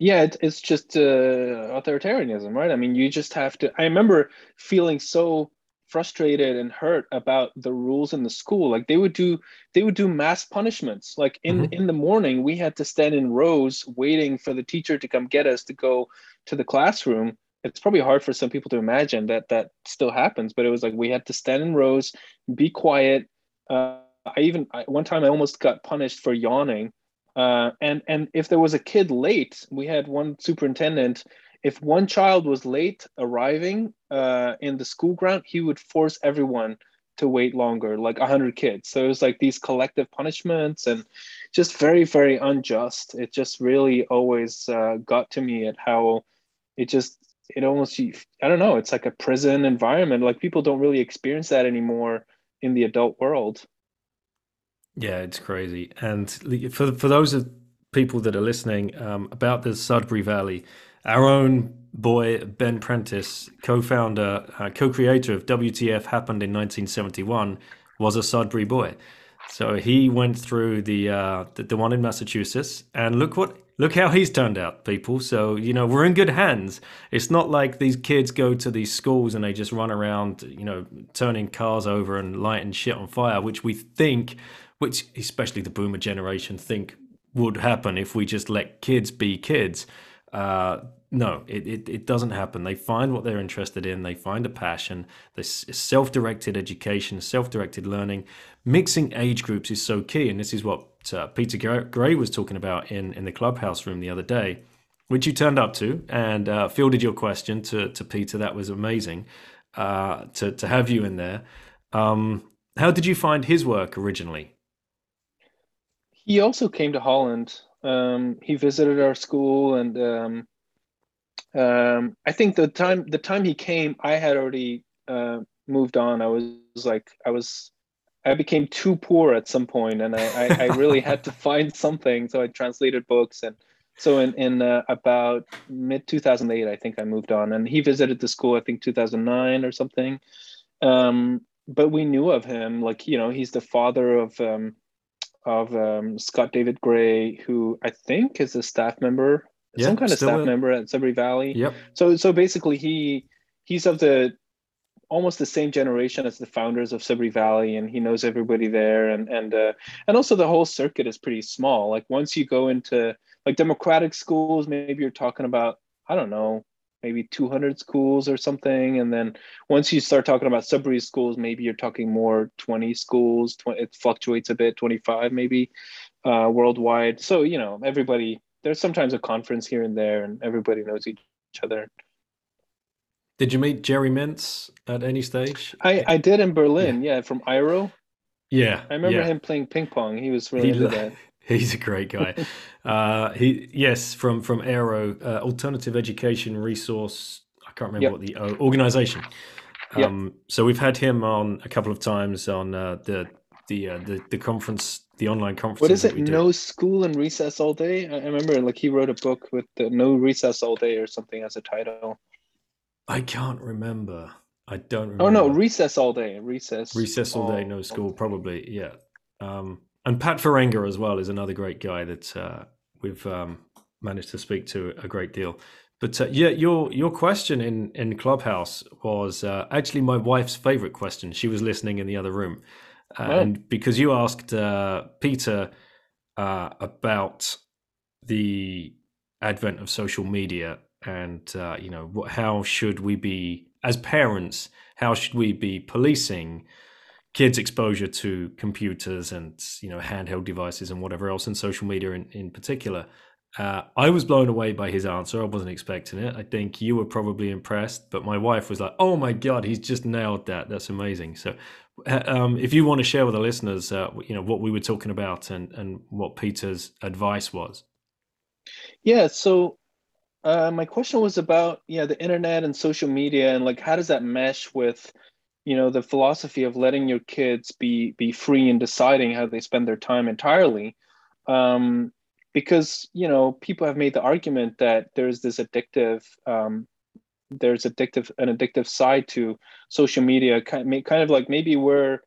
Yeah, it, it's just uh, authoritarianism, right? I mean, you just have to. I remember feeling so frustrated and hurt about the rules in the school like they would do they would do mass punishments like in mm-hmm. in the morning we had to stand in rows waiting for the teacher to come get us to go to the classroom it's probably hard for some people to imagine that that still happens but it was like we had to stand in rows be quiet uh, i even I, one time i almost got punished for yawning uh, and and if there was a kid late we had one superintendent if one child was late arriving uh, in the school ground, he would force everyone to wait longer, like 100 kids. So it was like these collective punishments and just very, very unjust. It just really always uh, got to me at how it just, it almost, I don't know, it's like a prison environment. Like people don't really experience that anymore in the adult world. Yeah, it's crazy. And for, for those of people that are listening um, about the Sudbury Valley, our own boy Ben Prentice, co-founder, uh, co-creator of WTF happened in 1971, was a Sudbury boy. So he went through the, uh, the, the one in Massachusetts, and look what look how he's turned out, people. So you know we're in good hands. It's not like these kids go to these schools and they just run around, you know, turning cars over and lighting shit on fire, which we think, which especially the boomer generation think would happen if we just let kids be kids. Uh, no, it, it, it doesn't happen. They find what they're interested in, they find a passion, this self directed education, self directed learning. Mixing age groups is so key. And this is what uh, Peter Gray was talking about in, in the clubhouse room the other day, which you turned up to and uh, fielded your question to, to Peter. That was amazing uh, to, to have you in there. Um, how did you find his work originally? He also came to Holland. Um, he visited our school and um, um, I think the time the time he came, I had already uh, moved on. I was like, I was, I became too poor at some point, and I, I, I really had to find something. So I translated books, and so in in uh, about mid two thousand eight, I think I moved on. And he visited the school, I think two thousand nine or something. Um, but we knew of him, like you know, he's the father of um, of um, Scott David Gray, who I think is a staff member yeah, some kind of staff a... member at Sudbury Valley. Yep. So so basically he he's of the almost the same generation as the founders of Sudbury Valley, and he knows everybody there, and and uh, and also the whole circuit is pretty small. Like once you go into like democratic schools, maybe you're talking about I don't know, maybe 200 schools or something, and then once you start talking about Sudbury schools, maybe you're talking more 20 schools. 20, it fluctuates a bit, 25 maybe uh, worldwide. So you know everybody there's sometimes a conference here and there, and everybody knows each other. Did you meet Jerry Mintz at any stage? I, I did in Berlin, yeah, yeah from AERO. Yeah, I remember yeah. him playing ping pong. He was really he, into that. He's a great guy. uh, he yes, from from Aero, uh, Alternative Education Resource. I can't remember yep. what the uh, organization. Um, yep. So we've had him on a couple of times on uh, the the, uh, the the conference the online conference. What is it? No school and recess all day. I remember like he wrote a book with the no recess all day or something as a title. I can't remember. I don't remember. Oh no, recess all day. Recess. Recess all, all day, no school. Probably, yeah. Um, and Pat Farenga as well is another great guy that uh, we've um, managed to speak to a great deal. But uh, yeah, your your question in in Clubhouse was uh, actually my wife's favorite question. She was listening in the other room, and because you asked uh, Peter uh, about the advent of social media and uh, you know what, how should we be as parents how should we be policing kids exposure to computers and you know handheld devices and whatever else and social media in, in particular uh, I was blown away by his answer. I wasn't expecting it. I think you were probably impressed, but my wife was like, "Oh my god, he's just nailed that! That's amazing." So, uh, um, if you want to share with the listeners, uh, you know what we were talking about and and what Peter's advice was. Yeah. So, uh, my question was about yeah the internet and social media and like how does that mesh with you know the philosophy of letting your kids be be free in deciding how they spend their time entirely. Um, because you know people have made the argument that there's this addictive um, there's addictive an addictive side to social media kind of, kind of like maybe we're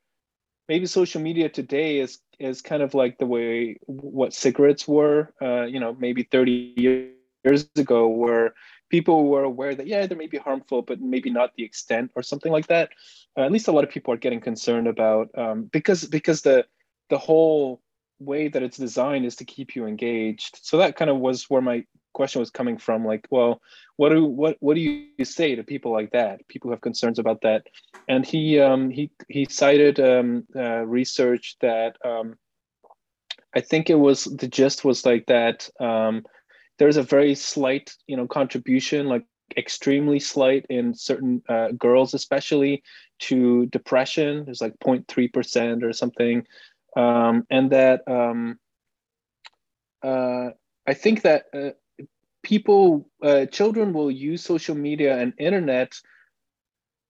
maybe social media today is is kind of like the way what cigarettes were uh, you know maybe 30 years ago where people were aware that yeah they may be harmful but maybe not the extent or something like that uh, at least a lot of people are getting concerned about um, because because the the whole way that it's designed is to keep you engaged. So that kind of was where my question was coming from. Like, well, what do what what do you say to people like that? People who have concerns about that. And he um, he he cited um, uh, research that um, I think it was the gist was like that. Um, there's a very slight, you know, contribution, like extremely slight in certain uh, girls, especially to depression. There's like 0.3 percent or something um, and that um, uh, I think that uh, people, uh, children will use social media and internet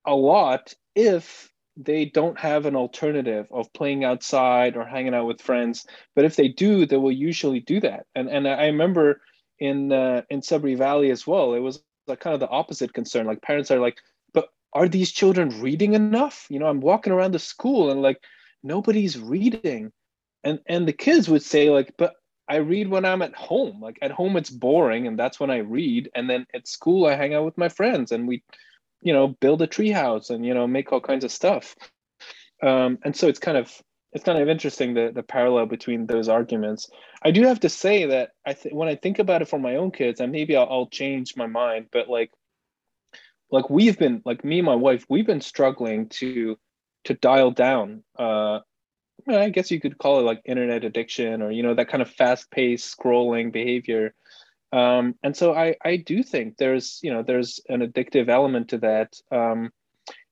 a lot if they don't have an alternative of playing outside or hanging out with friends. But if they do, they will usually do that. And and I remember in uh, in Sudbury Valley as well, it was like kind of the opposite concern. Like parents are like, but are these children reading enough? You know, I'm walking around the school and like nobody's reading. And and the kids would say like but i read when i'm at home. Like at home it's boring and that's when i read. And then at school i hang out with my friends and we you know build a treehouse and you know make all kinds of stuff. Um, and so it's kind of it's kind of interesting the the parallel between those arguments. I do have to say that I th- when I think about it for my own kids, and maybe I'll, I'll change my mind, but like like we've been like me and my wife, we've been struggling to to dial down. Uh, I guess you could call it like internet addiction or you know that kind of fast paced scrolling behavior. Um, and so I I do think there's you know there's an addictive element to that. Um,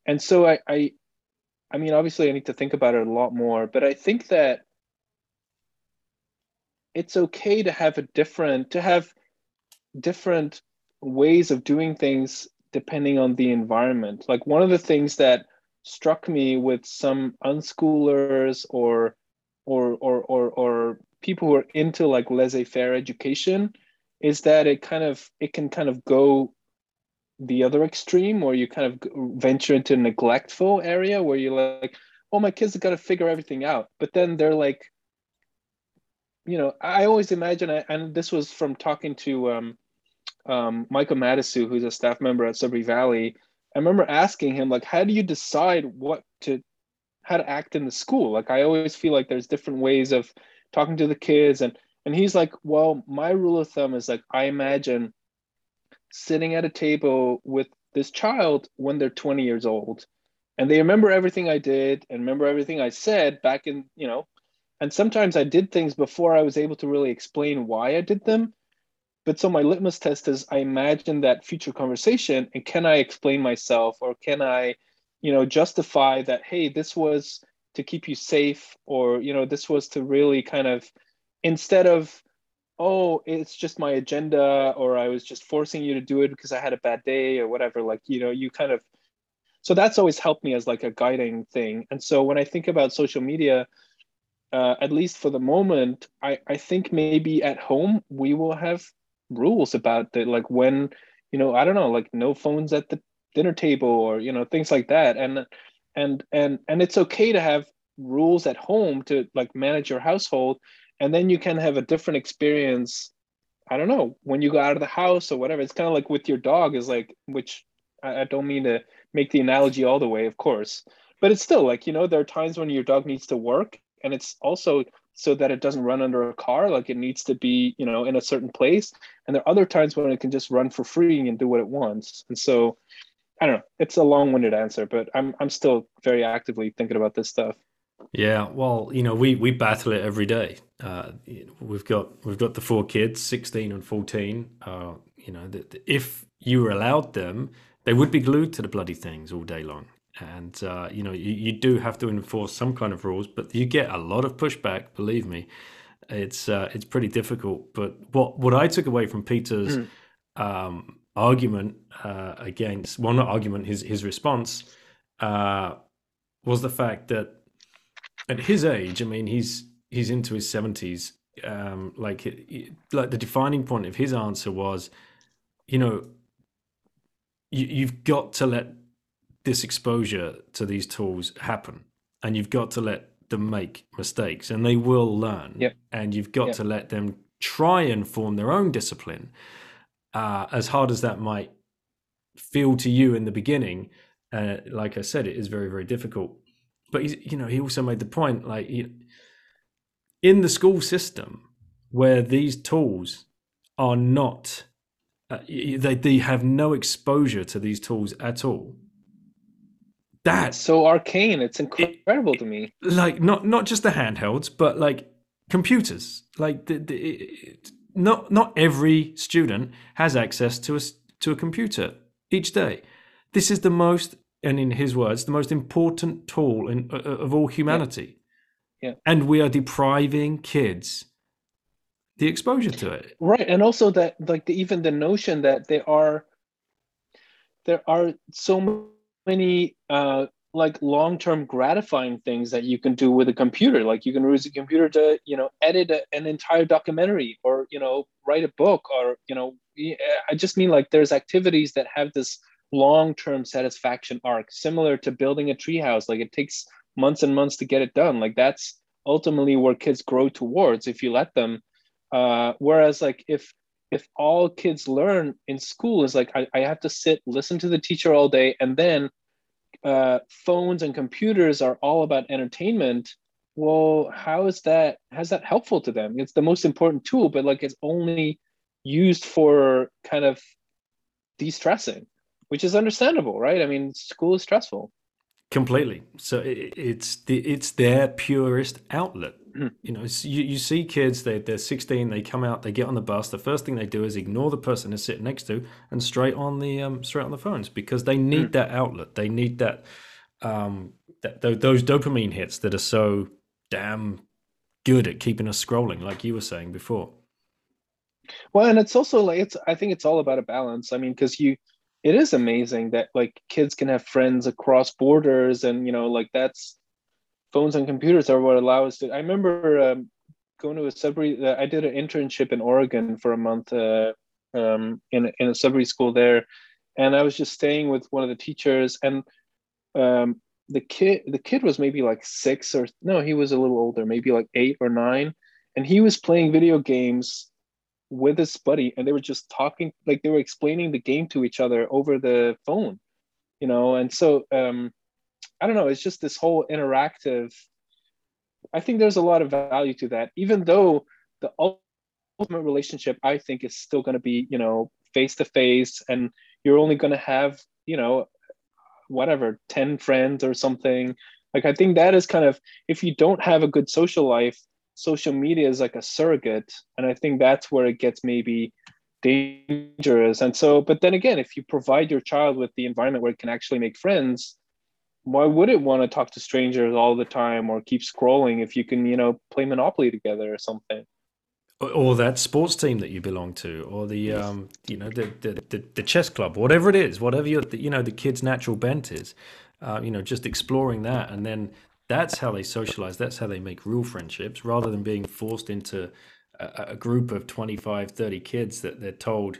and so I, I I mean, obviously, I need to think about it a lot more, but I think that it's okay to have a different, to have different ways of doing things depending on the environment. Like one of the things that struck me with some unschoolers or or or or, or people who are into like laissez-faire education is that it kind of it can kind of go the other extreme where you kind of venture into a neglectful area where you're like oh my kids have got to figure everything out. But then they're like you know i always imagine and this was from talking to um, um, Mikel Matisoo who's a staff member at sudbury valley. I remember asking him like how do you decide what to how to act in the school? Like i always feel like there's different ways of talking to the kids and and he's like well my rule of thumb is like i imagine sitting at a table with this child when they're 20 years old. And they remember everything i did and remember everything i said back in you know and sometimes i did things before i was able to really explain why i did them. But so my litmus test is i imagine that future conversation and can i explain myself or can i you know justify that hey this was to keep you safe or you know this was to really kind of instead of oh it's just my agenda or i was just forcing you to do it because i had a bad day or whatever like you know you kind of so that's always helped me as like a guiding thing. And so when i think about social media uh, at least for the moment I, I think maybe at home we will have rules about that like when you know i don't know like no phones at the dinner table or you know things like that. And and and and it's okay to have rules at home to like manage your household and then you can have a different experience i don't know when you go out of the house or whatever. It's kind of like with your dog is like which I, I don't mean to make the analogy all the way of course but it's still like you know there are times when your dog needs to work and it's also so that it doesn't run under a car like it needs to be you know in a certain place. And there are other times when it can just run for free and do what it wants. And so i don't know it's a long-winded answer but i'm i'm still very actively thinking about this stuff yeah, well, you know, we we battle it every day. Uh, we've got we've got the four kids, sixteen and fourteen. Uh, you know, the, the, if you were allowed them, they would be glued to the bloody things all day long. And uh, you know, you, you do have to enforce some kind of rules, but you get a lot of pushback. Believe me, it's uh, it's pretty difficult. But what what I took away from Peter's mm. um, argument uh, against, well, not argument, his his response uh, was the fact that at his age, I mean, he's he's into his seventies. Um, like like the defining point of his answer was, you know, you, you've got to let this exposure to these tools happen, and you've got to let them make mistakes, and they will learn. Yep. And you've got yep. to let them try and form their own discipline. Uh, as hard as that might feel to you in the beginning, uh, like I said, it is very, very difficult but he's, you know, he also made the point like in the school system where these tools are not, uh, they they have no exposure to these tools at all. That's so arcane. It's incredible it, to me. Like not not just the handhelds, but like computers. Like the, the it, not not every student has access to a to a computer each day. This is the most and in his words, the most important tool in, uh, uh of all humanity. Yeah. yeah. And we are depriving kids the exposure to it. Right. And also that like the, even the notion that there are there are so many uh like long-term gratifying things that you can do with a computer like you can use a computer to you know edit a, an entire documentary or you know write a book or you know i just mean like there's activities that have this long-term satisfaction arc similar to building a treehouse. Like it takes months and months to get it done. Like that's ultimately where kids grow towards if you let them. Uh, whereas like if if all kids learn in school is like I, I have to sit listen to the teacher all day and then uh, phones and computers are all about entertainment well how is that how's that helpful to them? It's the most important tool but like it's only used for kind of de-stressing which is understandable right i mean school is stressful completely so it, it's the it's their purest outlet mm-hmm. you know you, you see kids they, they're 16 they come out they get on the bus the first thing they do is ignore the person they're sitting next to and straight on the um, straight on the phones because they need mm. that outlet they need that um that, those dopamine hits that are so damn good at keeping us scrolling, like you were saying before. Well, and it's also like it's. I think it's all about a balance. I mean, because you, it is amazing that like kids can have friends across borders, and you know, like that's phones and computers are what allow us to. I remember um, going to a Sudbury. Uh, I did an internship in Oregon for a month uh, um, in in a Sudbury school there, and I was just staying with one of the teachers, and um, the kid the kid was maybe like six or no he was a little older maybe like eight or nine and he was playing video games with his buddy and they were just talking like they were explaining the game to each other over the phone you know? And so um i don't know it's just this whole interactive i think there's a lot of value to that even though the ultimate relationship i think is still going to be you know face to face and you're only going to have you know whatever 10 friends or something. Like i think that is kind of if you don't have a good social life social media is like a surrogate and i think that's where it gets maybe dangerous. And so but then again if you provide your child with the environment where it can actually make friends why would it want to talk to strangers all the time or keep scrolling if you can you know play monopoly together or something? Or that sports team that you belong to, or the um, you know the, the, the the chess club, whatever it is, whatever your you know the kid's natural bent is, uh, you know, just exploring that, and then that's how they socialize. That's how they make real friendships, rather than being forced into a, a group of 25, 30 kids that they're told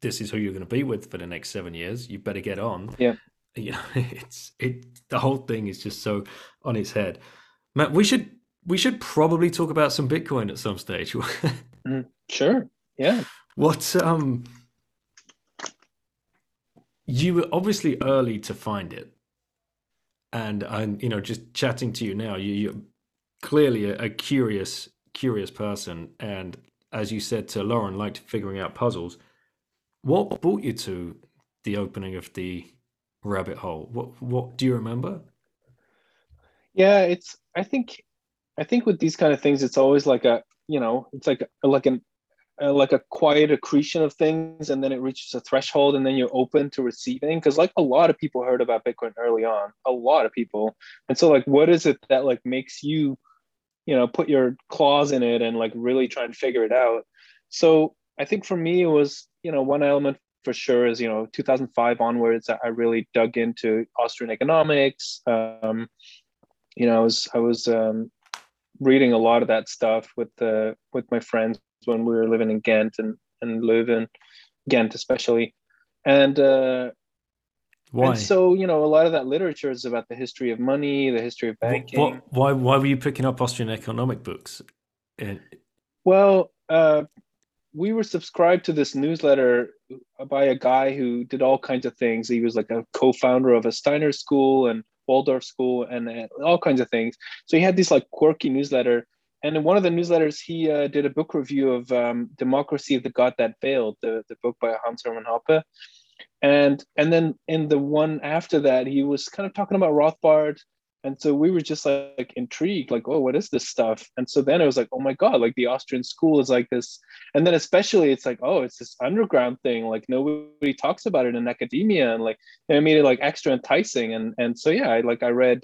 this is who you're going to be with for the next seven years. You better get on. Yeah, you know, it's it. The whole thing is just so on its head. Matt, we should we should probably talk about some Bitcoin at some stage. mm, sure. Yeah. What um you were obviously early to find it. And I'm, you know, just chatting to you now, you, are clearly a, a curious, curious person. And as you said to Lauren, liked figuring out puzzles. What brought you to the opening of the rabbit hole? What what do you remember? Yeah, it's I think I think with these kind of things, it's always like a you know, it's like a, like an like a quiet accretion of things, and then it reaches a threshold, and then you're open to receiving. Because like a lot of people heard about Bitcoin early on, a lot of people, and so like, what is it that like makes you, you know, put your claws in it and like really try and figure it out? So I think for me, it was you know one element for sure is you know 2005 onwards I really dug into Austrian economics. Um, you know, I was I was um, reading a lot of that stuff with the with my friends when we were living in Ghent and and Leuven, Ghent especially, and uh, why? And so you know, a lot of that literature is about the history of money, the history of banking. What, what, why why were you picking up Austrian economic books? And... Well, uh, we were subscribed to this newsletter by a guy who did all kinds of things. He was like a co-founder of a Steiner school and Waldorf School, and uh, all kinds of things. So he had this like quirky newsletter. And in one of the newsletters, he uh, did a book review of um, Democracy of the God That Failed, the, the book by Hans Hermann Hoppe. And and then in the one after that, he was kind of talking about Rothbard. And so we were just like, like, intrigued like oh what is this stuff? And so then it was like oh my god like the austrian school is like this. And then especially it's like oh it's this underground thing like nobody talks about it in academia and like it made it like extra enticing. And and so yeah I, like i read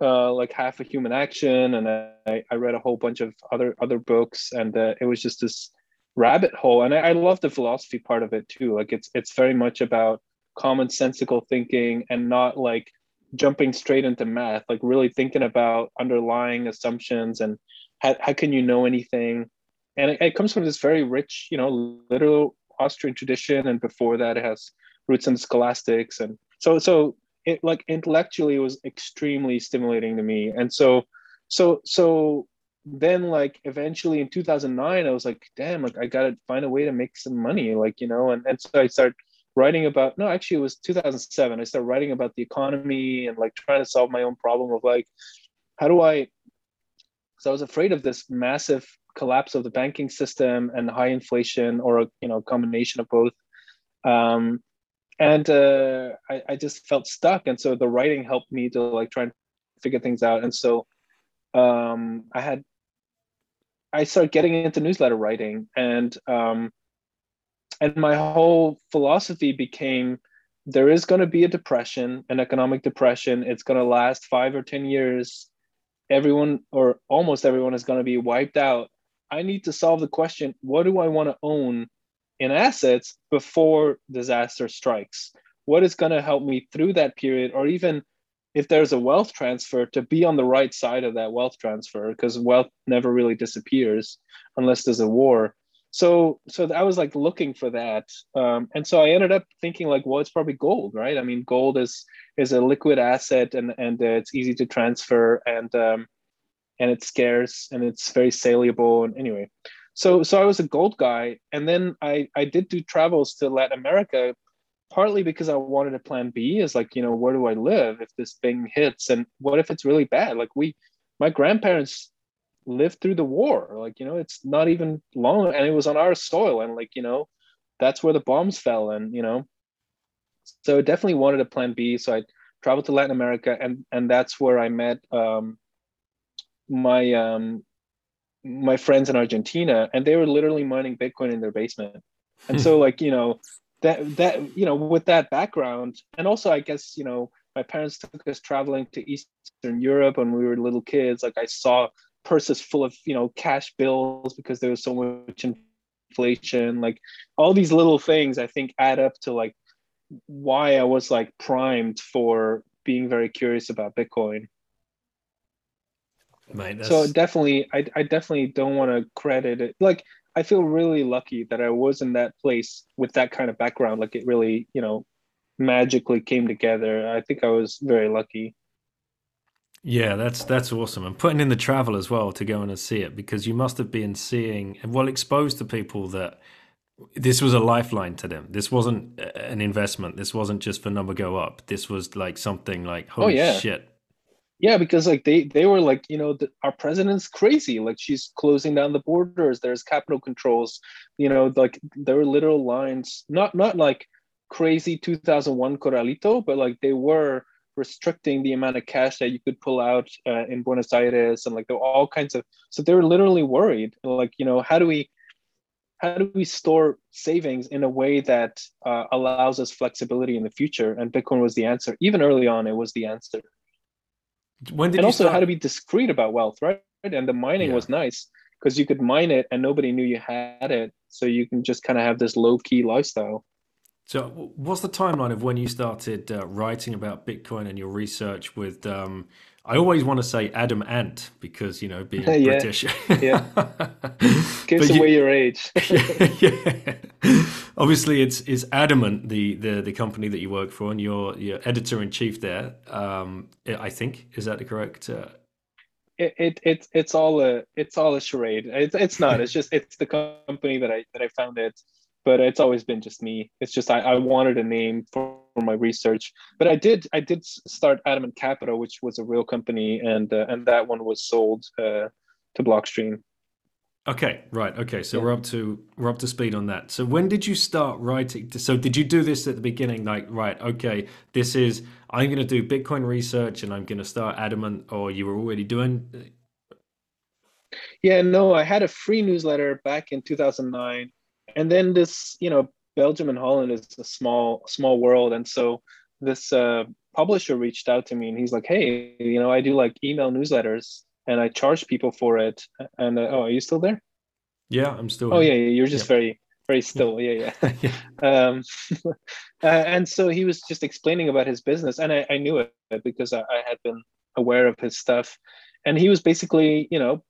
uh, like half a human action and I, I read a whole bunch of other other books and uh, it was just this rabbit hole and I, I love the philosophy part of it too like it's it's very much about commonsensical thinking and not like jumping straight into math, like really thinking about underlying assumptions and how, how can you know anything? And it, it comes from this very rich, you know, literal Austrian tradition. And before that, it has roots in scholastics. And so, so it like intellectually was extremely stimulating to me. And so, so, so then like eventually in 2009 i was like damn like i gotta find a way to make some money like you know and, and so i started writing about no actually it was 2007 i started writing about the economy and like trying to solve my own problem of like how do i so I was afraid of this massive collapse of the banking system and high inflation, or a you know combination of both. Um, and uh, I, I just felt stuck, and so the writing helped me to like try and figure things out. And so um, I had I started getting into newsletter writing, and um, and my whole philosophy became there is going to be a depression, an economic depression. It's going to last five or ten years everyone or almost everyone is going to be wiped out. I need to solve the question what do I want to own in assets before disaster strikes? What is going to help me through that period, or even if there's a wealth transfer, to be on the right side of that wealth transfer? Because wealth never really disappears unless there's a war so so i was like looking for that um, and so i ended up thinking like well it's probably gold right i mean gold is is a liquid asset and and uh, it's easy to transfer and um, and it's scarce and it's very saleable and anyway so so i was a gold guy and then i i did do travels to latin america partly because i wanted a plan b is like you know where do i live if this thing hits and what if it's really bad like we my grandparents lived through the war. Like, you know, it's not even long and it was on our soil. And like, you know, that's where the bombs fell. And, you know, so I definitely wanted a plan B. So I traveled to Latin America and and that's where I met um my um my friends in Argentina and they were literally mining Bitcoin in their basement. And so hmm. like, you know, that that you know, with that background, and also I guess, you know, my parents took us traveling to Eastern Europe when we were little kids. Like I saw purses full of you know cash bills because there was so much inflation like all these little things i think add up to like why i was like primed for being very curious about bitcoin Mate, so definitely I, I definitely don't want to credit it like i feel really lucky that i was in that place with that kind of background like it really you know magically came together i think i was very lucky yeah, that's that's awesome, and putting in the travel as well to go in and see it because you must have been seeing and well exposed to people that this was a lifeline to them. This wasn't an investment. This wasn't just for number go up. This was like something like oh, holy oh, yeah. shit. Yeah, because like they they were like you know the, our president's crazy. Like she's closing down the borders. There's capital controls. You know, like there were literal lines. Not not like crazy 2001 Corralito, but like they were restricting the amount of cash that you could pull out uh, in Buenos Aires and like there were all kinds of so they were literally worried like you know how do we how do we store savings in a way that uh, allows us flexibility in the future and Bitcoin was the answer even early on it was the answer when did and also start? how to be discreet about wealth right and the mining yeah. was nice because you could mine it and nobody knew you had it so you can just kind of have this low key lifestyle so, what's the timeline of when you started uh, writing about Bitcoin and your research with? Um, I always want to say Adam Ant because you know being yeah. British. yeah, gives away you, your age. yeah, Obviously, it's is Adamant the, the the company that you work for, and you're you're editor in chief there. Um, I think is that the correct? Uh... It, it it it's all a it's all a charade. It's it's not. It's just it's the company that I that I founded but it's always been just me. It's just I, I wanted a name for, for, my research, but I did I did start Adamant Capital, which was a real company, and uh, and that one was sold uh, to Blockstream. Okay, right. Okay, so yeah. we're up to we're up to speed on that. So when did you start writing? So did you do this at the beginning? Like, right? Okay, this is I'm going to do Bitcoin research, and I'm going to start Adamant, or you were already doing. Yeah, no, I had a free newsletter back in 2009 and then this you know belgium and holland is a small small world and so this uh, publisher reached out to me and he's like hey you know i do like email newsletters and i charge people for it and uh, oh are you still there yeah i'm still oh yeah, yeah you're just yeah. very very still yeah yeah, yeah. um, uh, and so he was just explaining about his business and i, I knew it because I, I had been aware of his stuff and he was basically you know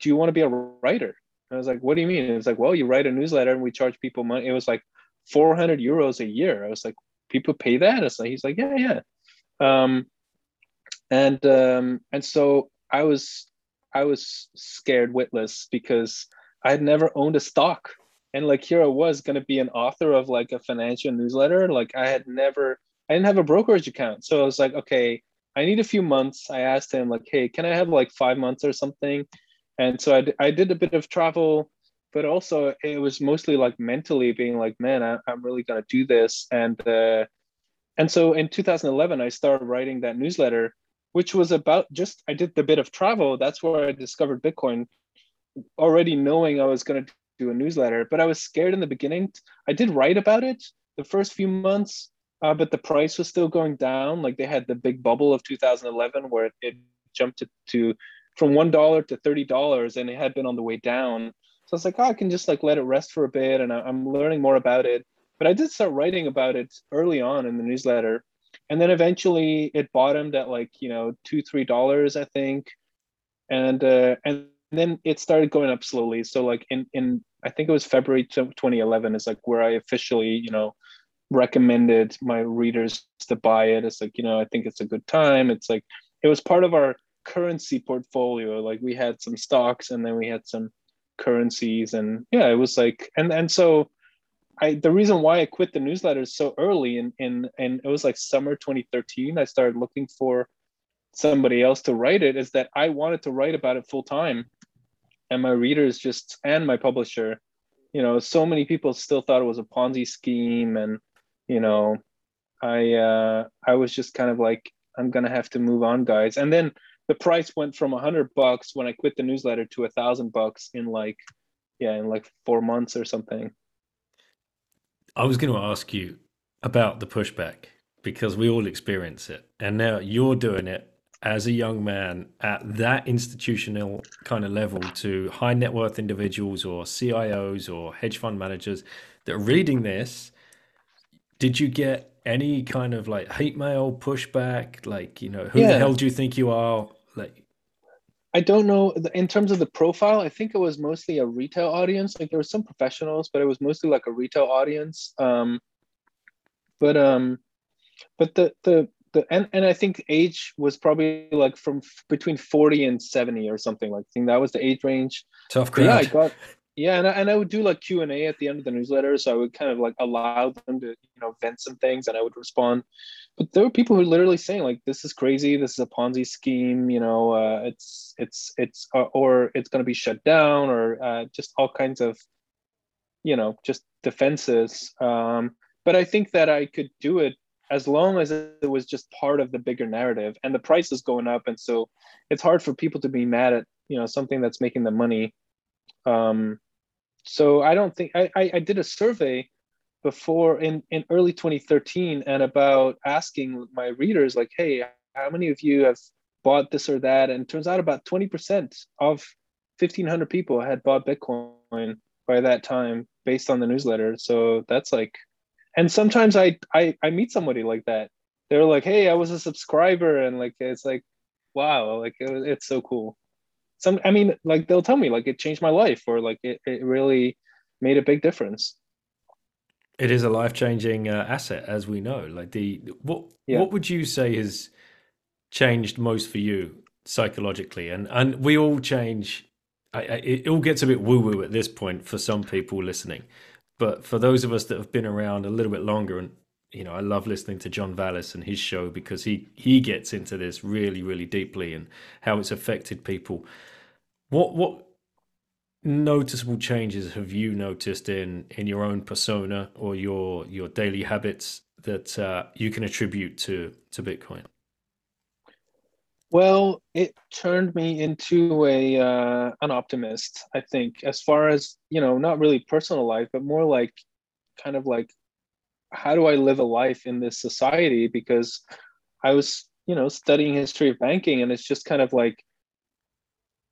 do you want to be a writer I was like, what do you mean? It's like, well, you write a newsletter and we charge people money. It was like 400 euros a year. I was like, people pay that? It's like, he's like, yeah, yeah. Um, and um, and so I was I was scared witless because I had never owned a stock. And like here I was gonna be an author of like a financial newsletter. Like I had never I didn't have a brokerage account. So I was like, okay, I need a few months. I asked him like, hey, can I have like five months or something? And so I, d- I did a bit of travel, but also it was mostly like mentally being like, man, I, am really gonna do this. And uh, and so in 2011, I started writing that newsletter, which was about just I did the bit of travel. That's where I discovered Bitcoin, already knowing I was gonna do a newsletter. But I was scared in the beginning. I did write about it the first few months, uh, but the price was still going down. Like they had the big bubble of 2011 where it, jumped to, to from one dollar to thirty dollars, and it had been on the way down. So I was like, oh, I can just like let it rest for a bit, and I, am learning more about it. But I did start writing about it early on in the newsletter, and then eventually it bottomed at like you know two three dollars, I think, and uh, and then it started going up slowly. So like in in I think it was February 2011 is like where I officially you know recommended my readers to buy it. It's like you know I think it's a good time. It's like it was part of our currency portfolio. Like we had some stocks and then we had some currencies and yeah, it was like and and so I the reason why I quit the newsletter so early in in and it was like summer 2013, I started looking for somebody else to write it is that I wanted to write about it full time. And my readers just and my publisher, you know, so many people still thought it was a Ponzi scheme and you know, I uh I was just kind of like I'm gonna have to move on, guys. And then the price went from hundred bucks when I quit the newsletter to a thousand bucks in like, yeah, in like four months or something. I was going to ask you about the pushback because we all experience it, and now you're doing it as a young man at that institutional kind of level to high net worth individuals or CIOs or hedge fund managers that are reading this. Did you get any kind of like hate mail pushback? Like, you know, who yeah. the hell do you think you are? Like, I don't know. In terms of the profile, I think it was mostly a retail audience. Like there were some professionals, but it was mostly like a retail audience. Um, but um, but the the the and, and I think age was probably like from between forty and seventy or something like. I think that was the age range. Tough crowd. Yeah, I got yeah and I, and I would do like q&a at the end of the newsletter so i would kind of like allow them to you know vent some things and i would respond. But there were people who were literally saying like this is crazy. This is a ponzi scheme you know uh, it's it's it's uh, or it's going to be shut down or uh, just all kinds of you know just defenses. Um, but i think that i could do it as long as it was just part of the bigger narrative and the price is going up and so it's hard for people to be mad at you know something that's making them money. Um, so I don't think I, I, I did a survey before in, in early 2013 and about asking my readers like, hey, how many of you have bought this or that? And turns out about 20% of 1500 people had bought Bitcoin by that time based on the newsletter. So that's like, and sometimes I, I, I meet somebody like that. They're like, hey, I was a subscriber. And like, it's like, wow, like it, it's so cool some i mean like they'll tell me like it changed my life or like it, it really made a big difference. It is a life-changing uh, asset as we know. Like the what yeah. what would you say has changed most for you psychologically? And and we all change. I, I, it all gets a bit woo-woo at this point for some people listening. But for those of us that have been around a little bit longer and you know, I love listening to John Vallis and his show because he he gets into this really really deeply and how it's affected people. What what noticeable changes have you noticed in in your own persona or your your daily habits that uh, you can attribute to to Bitcoin? Well, it turned me into a uh, an optimist. I think, as far as you know, not really personal life, but more like kind of like how do I live a life in this society? Because I was, you know, studying history of banking, and it's just kind of like,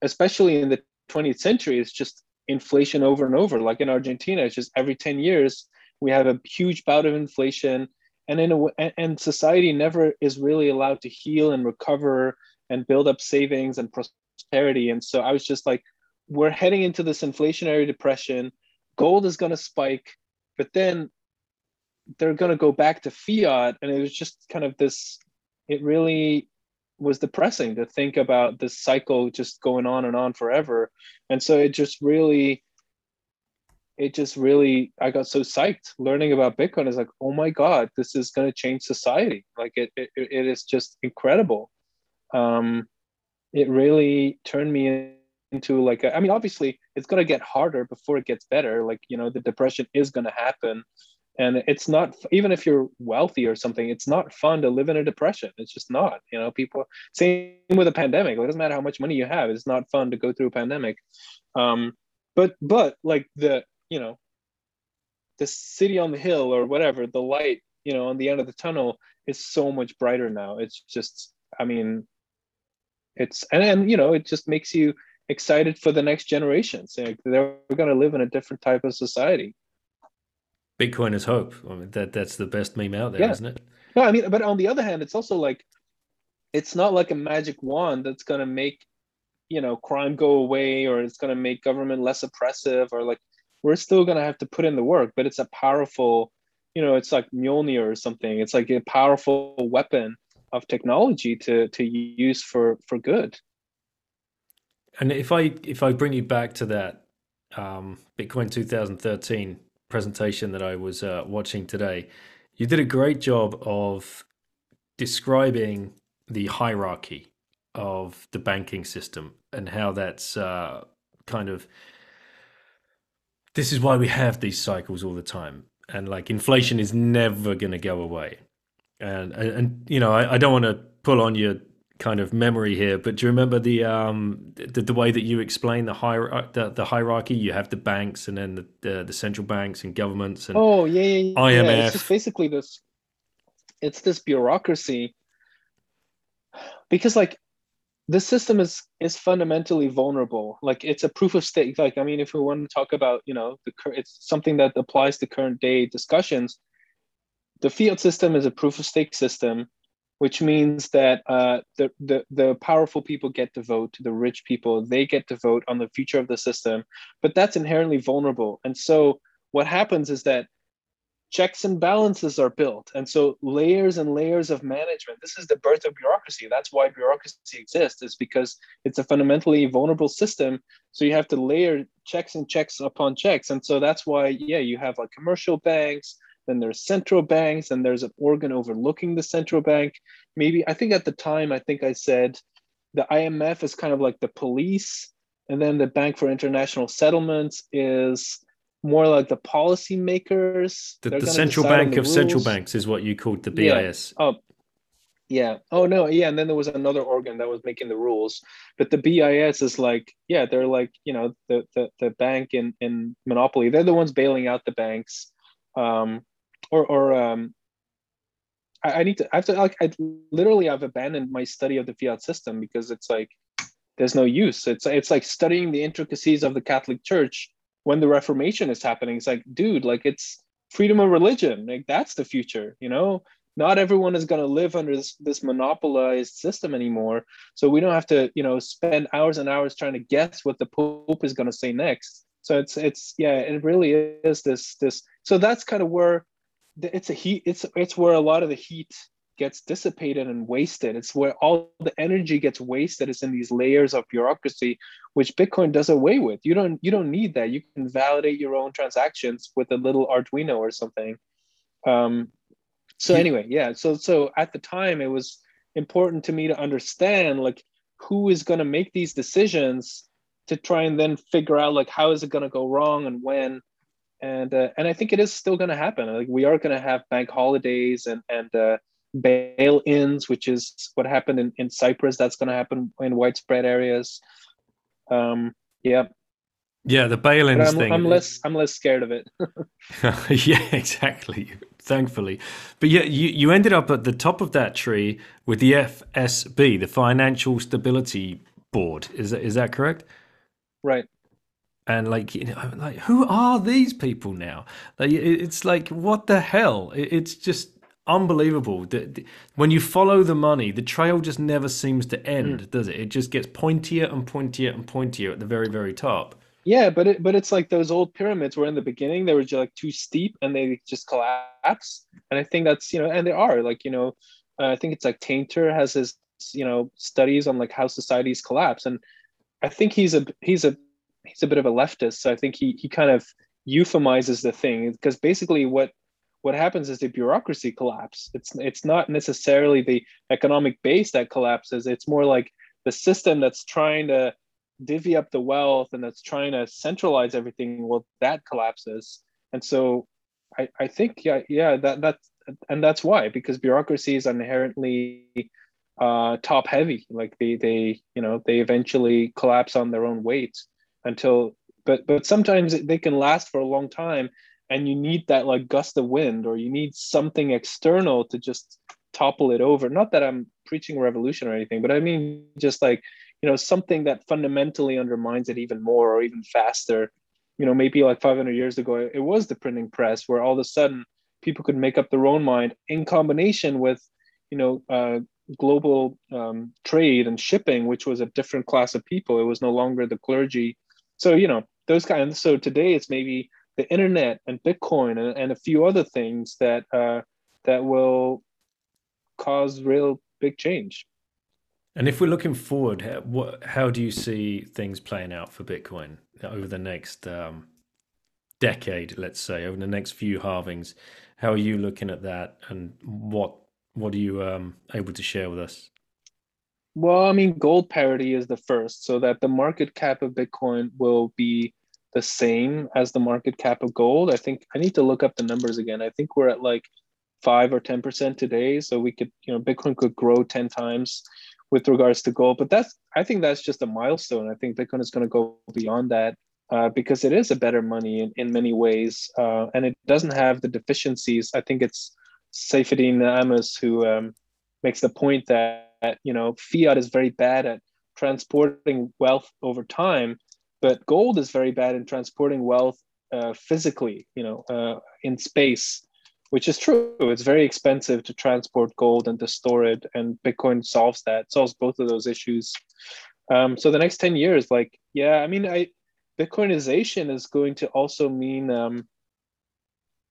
especially in the 20th century, it's just inflation over and over. Like in Argentina, it's just every 10 years we have a huge bout of inflation, and in a and society never is really allowed to heal and recover and build up savings and prosperity. And so I was just like, we're heading into this inflationary depression. Gold is going to spike, but then they're going to go back to fiat and it was just kind of this it really was depressing to think about this cycle just going on and on forever and so it just really it just really I got so psyched learning about Bitcoin. Is like, oh my god, this is going to change society. Like it, it, it is just incredible. Um, it really turned me into like a, I mean, obviously it's going to get harder before it gets better. Like you know, the depression is going to happen, and it's not even if you're wealthy or something. It's not fun to live in a depression. It's just not. You know, people same with a pandemic. It doesn't matter how much money you have. It's not fun to go through a pandemic. Um, but but like the you know the city on the hill or whatever the light you know on the end of the tunnel is so much brighter now it's just i mean it's and, and you know it just makes you excited for the next generations like they're going to live in a different type of society bitcoin is hope. I mean, that that's the best meme out there yeah. not it? No i mean but on the other hand it's also like it's not like a magic wand that's going to make you know crime go away or it's going to make government less oppressive or like we're still going to have to put in the work but it's a powerful you know it's like Mjolnir or something. It's like a powerful weapon of technology to to use for for good. And if i if i bring you back to that um, bitcoin 2013 presentation that i was uh, watching today. You did a great job of describing the hierarchy of the banking system and how that's uh, kind of this is why we have these cycles all the time. And like inflation is never going to go away. And, and, and you know I, I don't want to pull on your kind of memory here but do you remember the um the, the way that you explain the hier- the, the hierarchy? You have the banks and then the, the, the central banks and governments and oh yeah, yeah, yeah. imf yeah, it's just basically this it's this bureaucracy because like the system is is fundamentally vulnerable. Like it's a proof of stake. Like i mean if we want to talk about you know the it's something that applies to current day discussions the fiat system is a proof of stake system which means that uh, the, the, the powerful people get to vote the rich people they get to vote on the future of the system but that's inherently vulnerable and so what happens is that checks and balances are built. And so layers and layers of management. This is the birth of bureaucracy. That's why bureaucracy exists, is because it's a fundamentally vulnerable system. So you have to layer checks and checks upon checks. And so that's why, yeah, you have like commercial banks, then there's central banks, and there's an organ overlooking the central bank. Maybe I think at the time, I think I said the IMF is kind of like the police, and then the Bank for International Settlements is more like the policymakers. The, the central bank the of rules. central banks is what you called the BIS. Yeah. Oh, yeah. Oh no, yeah. And then there was another organ that was making the rules, but the BIS is like, yeah, they're like, you know, the the, the bank in in monopoly. They're the ones bailing out the banks, um, or or um. I, I need to. I have to like. I literally I've abandoned my study of the fiat system because it's like there's no use. It's it's like studying the intricacies of the Catholic Church when the Reformation is happening. It's like, dude, like it's freedom of religion. Like that's the future, you know? Not everyone is going to live under this, this monopolized system anymore. So we don't have to, you know, spend hours and hours trying to guess what the Pope is going to say next. So it's it's yeah, it really is this this. So that's kind of where it's a heat. It's it's where a lot of the heat gets dissipated and wasted. It's where all the energy gets wasted it's in these layers of bureaucracy, which Bitcoin does away with. You don't you don't need that. You can validate your own transactions with a little Arduino or something. Um, so anyway, yeah. So so at the time it was important to me to understand like who is going to make these decisions to try and then figure out like how is it going to go wrong and when and uh, and I think it is still going to happen. Like we are going to have bank holidays and and uh, bail-ins, which is what happened in, in Cyprus. That's going to happen in widespread areas. Um, yeah. Yeah, the bail-ins I'm, thing. I'm less. I'm less scared of it. yeah, exactly. Thankfully, but yeah, you you ended up at the top of that tree with the FSB, the Financial Stability Board. Is that is that correct? Right and like you know like who are these people now like it's like what the hell it's just unbelievable. that when you follow the money, the trail just never seems to end, mm. does it? It just gets pointier and pointier and pointier at the very, very top. Yeah, but it but it's like those old pyramids where in the beginning they were just like too steep and they just collapse. And I think that's you know, and they are like you know, uh, I think it's like Tainter has his you know studies on like how societies collapse, and I think he's a he's a he's a bit of a leftist. So I think he he kind of euphemizes the thing because basically what what happens is the bureaucracy collapse. It's it's not necessarily the economic base that collapses it's more like the system that's trying to divvy up the wealth and that's trying to centralize everything well that collapses. And so i i think yeah yeah that that's and that's why because bureaucracy is inherently uh, top heavy. Like they they you know they eventually collapse on their own weight until but but sometimes they can last for a long time and you need that like gust of wind or you need something external to just topple it over. Not that i'm preaching revolution or anything but i mean just like you know something that fundamentally undermines it even more or even faster. You know maybe like 500 years ago it was the printing press where all of a sudden people could make up their own mind in combination with you know uh, global um, trade and shipping which was a different class of people. It was no longer the clergy so you know those kinds so today it's maybe the internet and bitcoin and, and a few other things that uh, that will cause real big change. And if we're looking forward how, what, how do you see things playing out for bitcoin over the next um, decade let's say over the next few halvings? How are you looking at that and what what are you um, able to share with us well i mean gold parity is the first so that the market cap of bitcoin will be the same as the market cap of gold. I think I need to look up the numbers again. I think we're at like five or 10% today. So we could, you know, Bitcoin could grow 10 times with regards to gold. But that's, I think that's just a milestone. I think Bitcoin is going to go beyond that uh, because it is a better money in, in many ways. Uh, and it doesn't have the deficiencies. I think it's Saifedean Ammous who um, makes the point that, you know, fiat is very bad at transporting wealth over time but gold is very bad in transporting wealth uh, physically, you know, uh, in space, which is true. It's very expensive to transport gold and to store it, and Bitcoin solves that, solves both of those issues. Um, so the next ten years, like, yeah, I mean, I Bitcoinization is going to also mean um,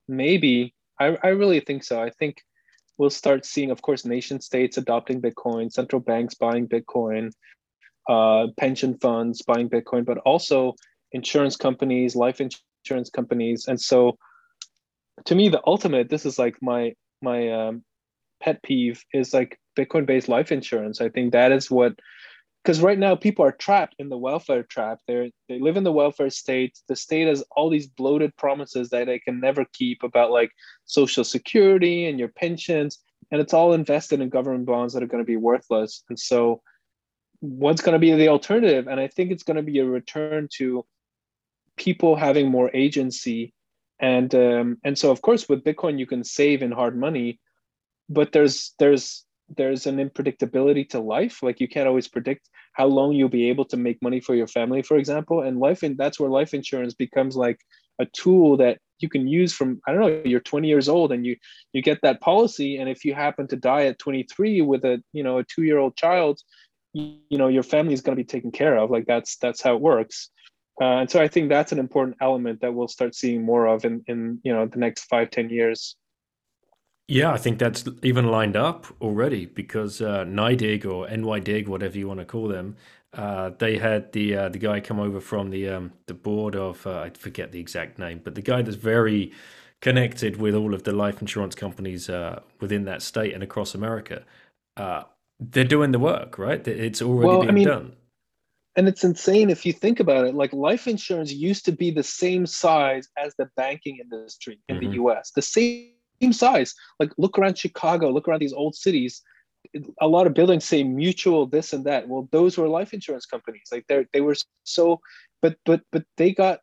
maybe. I, I really think so. I think we'll start seeing, of course, nation states adopting Bitcoin, central banks buying Bitcoin, uh, pension funds buying Bitcoin, but also insurance companies, life insurance companies. And so to me, the ultimate, this is like my, my um, pet peeve is like Bitcoin based life insurance. I think that is what, because right now people are trapped in the welfare trap. They're, they live in the welfare state. The state has all these bloated promises that they can never keep about like social security and your pensions. And it's all invested in government bonds that are going to be worthless. And so what's going to be the alternative and i think it's going to be a return to people having more agency and um, and so of course with bitcoin you can save in hard money but there's there's there's an unpredictability to life. Like you can't always predict how long you'll be able to make money for your family for example. And life and that's where life insurance becomes like a tool that you can use from i don't know you're 20 years old and you you get that policy. And if you happen to die at 23 with a you know a 2 year old child you know your family is going to be taken care of. Like that's that's how it works. Uh, and so i think that's an important element that we'll start seeing more of in in you know the next five ten years yeah i think that's even lined up already because uh, NYDIG or NYDIG, whatever you want to call them, uh, they had the uh, the guy come over from the um, the board of uh, I forget the exact name, but the guy that's very connected with all of the life insurance companies uh, within that state and across America. Uh, they're doing the work, right? It's already well, being I mean, done. And it's insane if you think about it. Like life insurance used to be the same size as the banking industry in mm-hmm. the US, the same size. Like look around Chicago, look around these old cities. A lot of buildings say mutual this and that. Well, those were life insurance companies. Like they they were so, but but but they got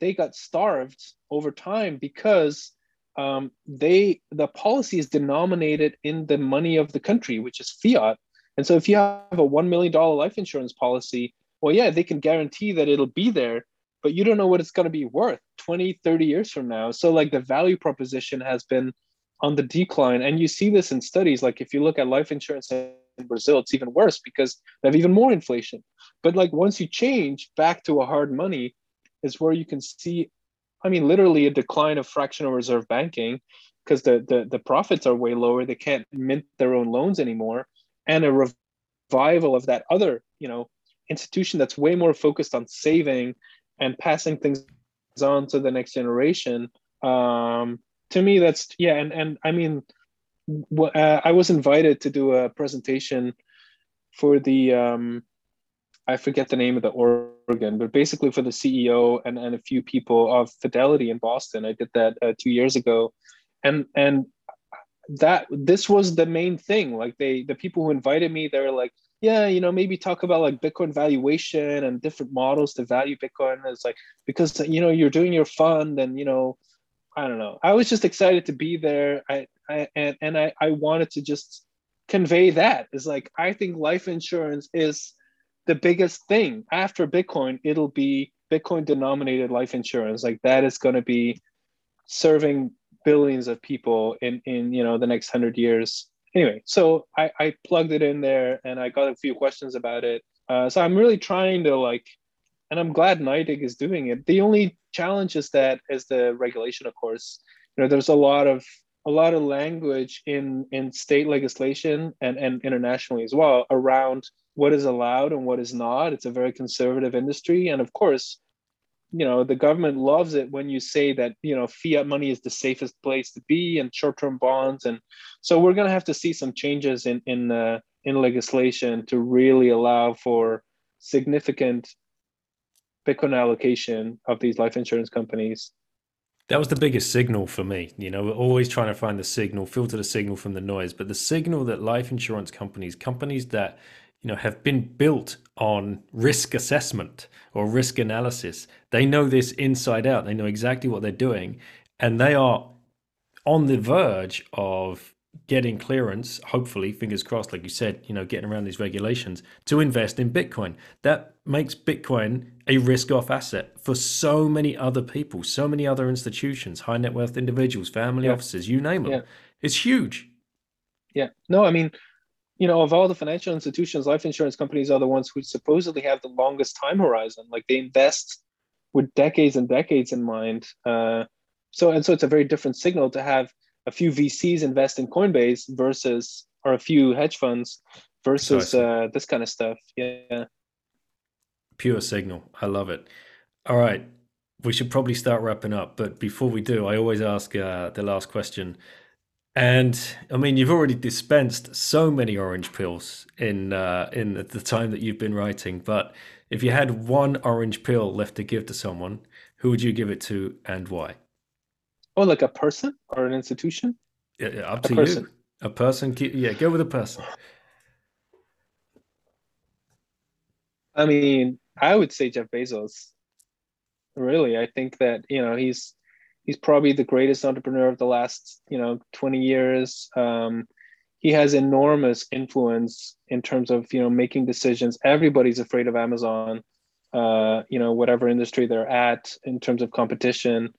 they got starved over time because um, they the policy is denominated in the money of the country, which is fiat. And so if you have a one million dollar life insurance policy, well, yeah, they can guarantee that it'll be there, but you don't know what it's going to be worth 20, 30 years from now. So like the value proposition has been on the decline. And you see this in studies. Like if you look at life insurance in Brazil, it's even worse because they have even more inflation. But like once you change back to a hard money, is where you can see I mean, literally a decline of fractional reserve banking because the, the, the profits are way lower. They can't mint their own loans anymore. And a revival of that other, you know, institution that's way more focused on saving and passing things on to the next generation. Um, to me, that's yeah, and and I mean, uh, I was invited to do a presentation for the um, I forget the name of the organ, but basically for the CEO and, and a few people of Fidelity in Boston. I did that uh, two years ago, and and that this was the main thing. Like they the people who invited me, they were like, yeah, you know, maybe talk about like Bitcoin valuation and different models to value Bitcoin. It's like because you know you're doing your fund and you know, I don't know. I was just excited to be there. I, I and and I I wanted to just convey that is like I think life insurance is the biggest thing after Bitcoin. It'll be Bitcoin denominated life insurance. Like that is going to be serving billions of people in in you know the next hundred years anyway, so I, I plugged it in there and I got a few questions about it. Uh, so I'm really trying to like, and I'm glad NYDIG is doing it. The only challenge is that is the regulation, of course. You know, there's a lot of a lot of language in in state legislation and and internationally as well around what is allowed and what is not. It's a very conservative industry, and of course, you know the government loves it when you say that you know fiat money is the safest place to be and short-term bonds. And so we're going to have to see some changes in in uh, in legislation to really allow for significant bitcoin allocation of these life insurance companies. That was the biggest signal for me. You know we're always trying to find the signal filter the signal from the noise. But the signal that life insurance companies companies that you know have been built on risk assessment or risk analysis. They know this inside out. They know exactly what they're doing and they are on the verge of getting clearance hopefully fingers crossed like you said you know getting around these regulations to invest in bitcoin. That makes bitcoin a risk off asset for so many other people so many other institutions high net worth individuals family yeah. offices you name them yeah. it's huge. Yeah. No i mean you know, of all the financial institutions, life insurance companies are the ones who supposedly have the longest time horizon. Like they invest with decades and decades in mind. Uh, so and so, it's a very different signal to have a few VCs invest in Coinbase versus or a few hedge funds versus uh, this kind of stuff. Yeah. Pure signal. I love it. All right. We should probably start wrapping up, but before we do, I always ask uh, the last question. And I mean, you've already dispensed so many orange pills in uh, in the time that you've been writing. But if you had one orange pill left to give to someone, who would you give it to and why? Oh, like a person or an institution? Yeah, up to you. A person. Yeah, go with a person. I mean, I would say Jeff Bezos. Really, I think that you know he's he's probably the greatest entrepreneur of the last you know 20 years. Um, he has enormous influence in terms of you know making decisions. Everybody's afraid of amazon uh, you know whatever industry they're at in terms of competition.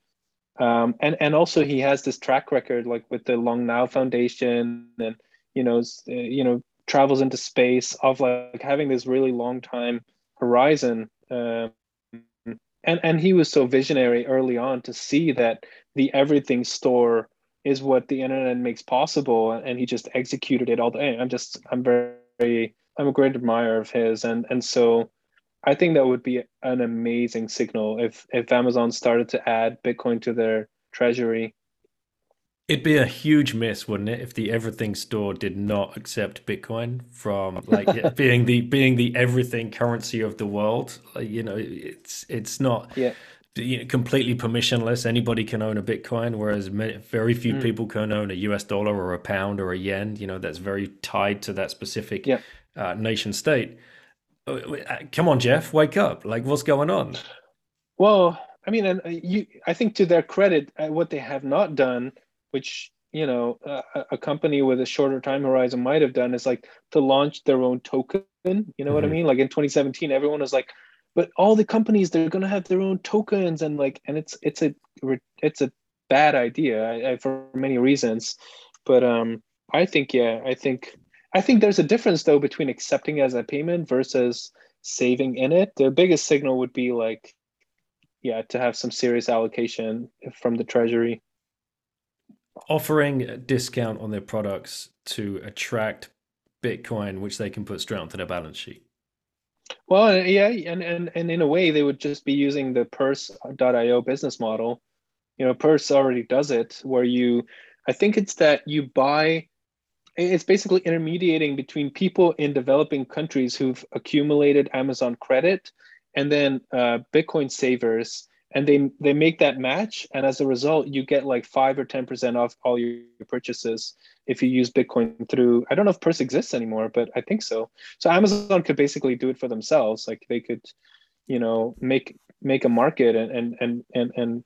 Um, and and also he has this track record like with the long now foundation and you know uh, you know travels into space of like having this really long time horizon uh, and and he was so visionary early on to see that the everything store is what the internet makes possible and he just executed it all the i'm just i'm very i'm a great admirer of his. And and so i think that would be an amazing signal if if amazon started to add bitcoin to their treasury It'd be a huge miss, wouldn't it, if the everything store did not accept Bitcoin from like being the being the everything currency of the world. Like, you know, it's it's not yeah. You know, completely permissionless. Anybody can own a Bitcoin, whereas many, very few mm. people can own a US dollar or a pound or a yen. You know, that's very tied to that specific yeah. uh, nation state. Uh, uh, come on, Jeff, wake up! Like, what's going on? Well, I mean, and uh, you, I think to their credit, what they have not done which you know a, a, company with a shorter time horizon might have done is like to launch their own token you know mm-hmm. what i mm-hmm. mean like in 2017 everyone was like but all the companies they're going to have their own tokens and like and it's it's a it's a bad idea I, I, for many reasons but um i think yeah i think i think there's a difference though between accepting as a payment versus saving in it the biggest signal would be like yeah to have some serious allocation from the treasury offering a discount on their products to attract Bitcoin, which they can put straight onto their balance sheet. Well, yeah, and, and and in a way, they would just be using the Purse.io business model. You know, Purse already does it, where you, I think it's that you buy. It's basically intermediating between people in developing countries who've accumulated Amazon credit, and then uh, Bitcoin savers, and they they make that match, and as a result, you get like five or ten percent off all your purchases if you use Bitcoin through, I don't know if Purse exists anymore, but I think so. So Amazon could basically do it for themselves. Like they could, you know, make make a market and and and and, and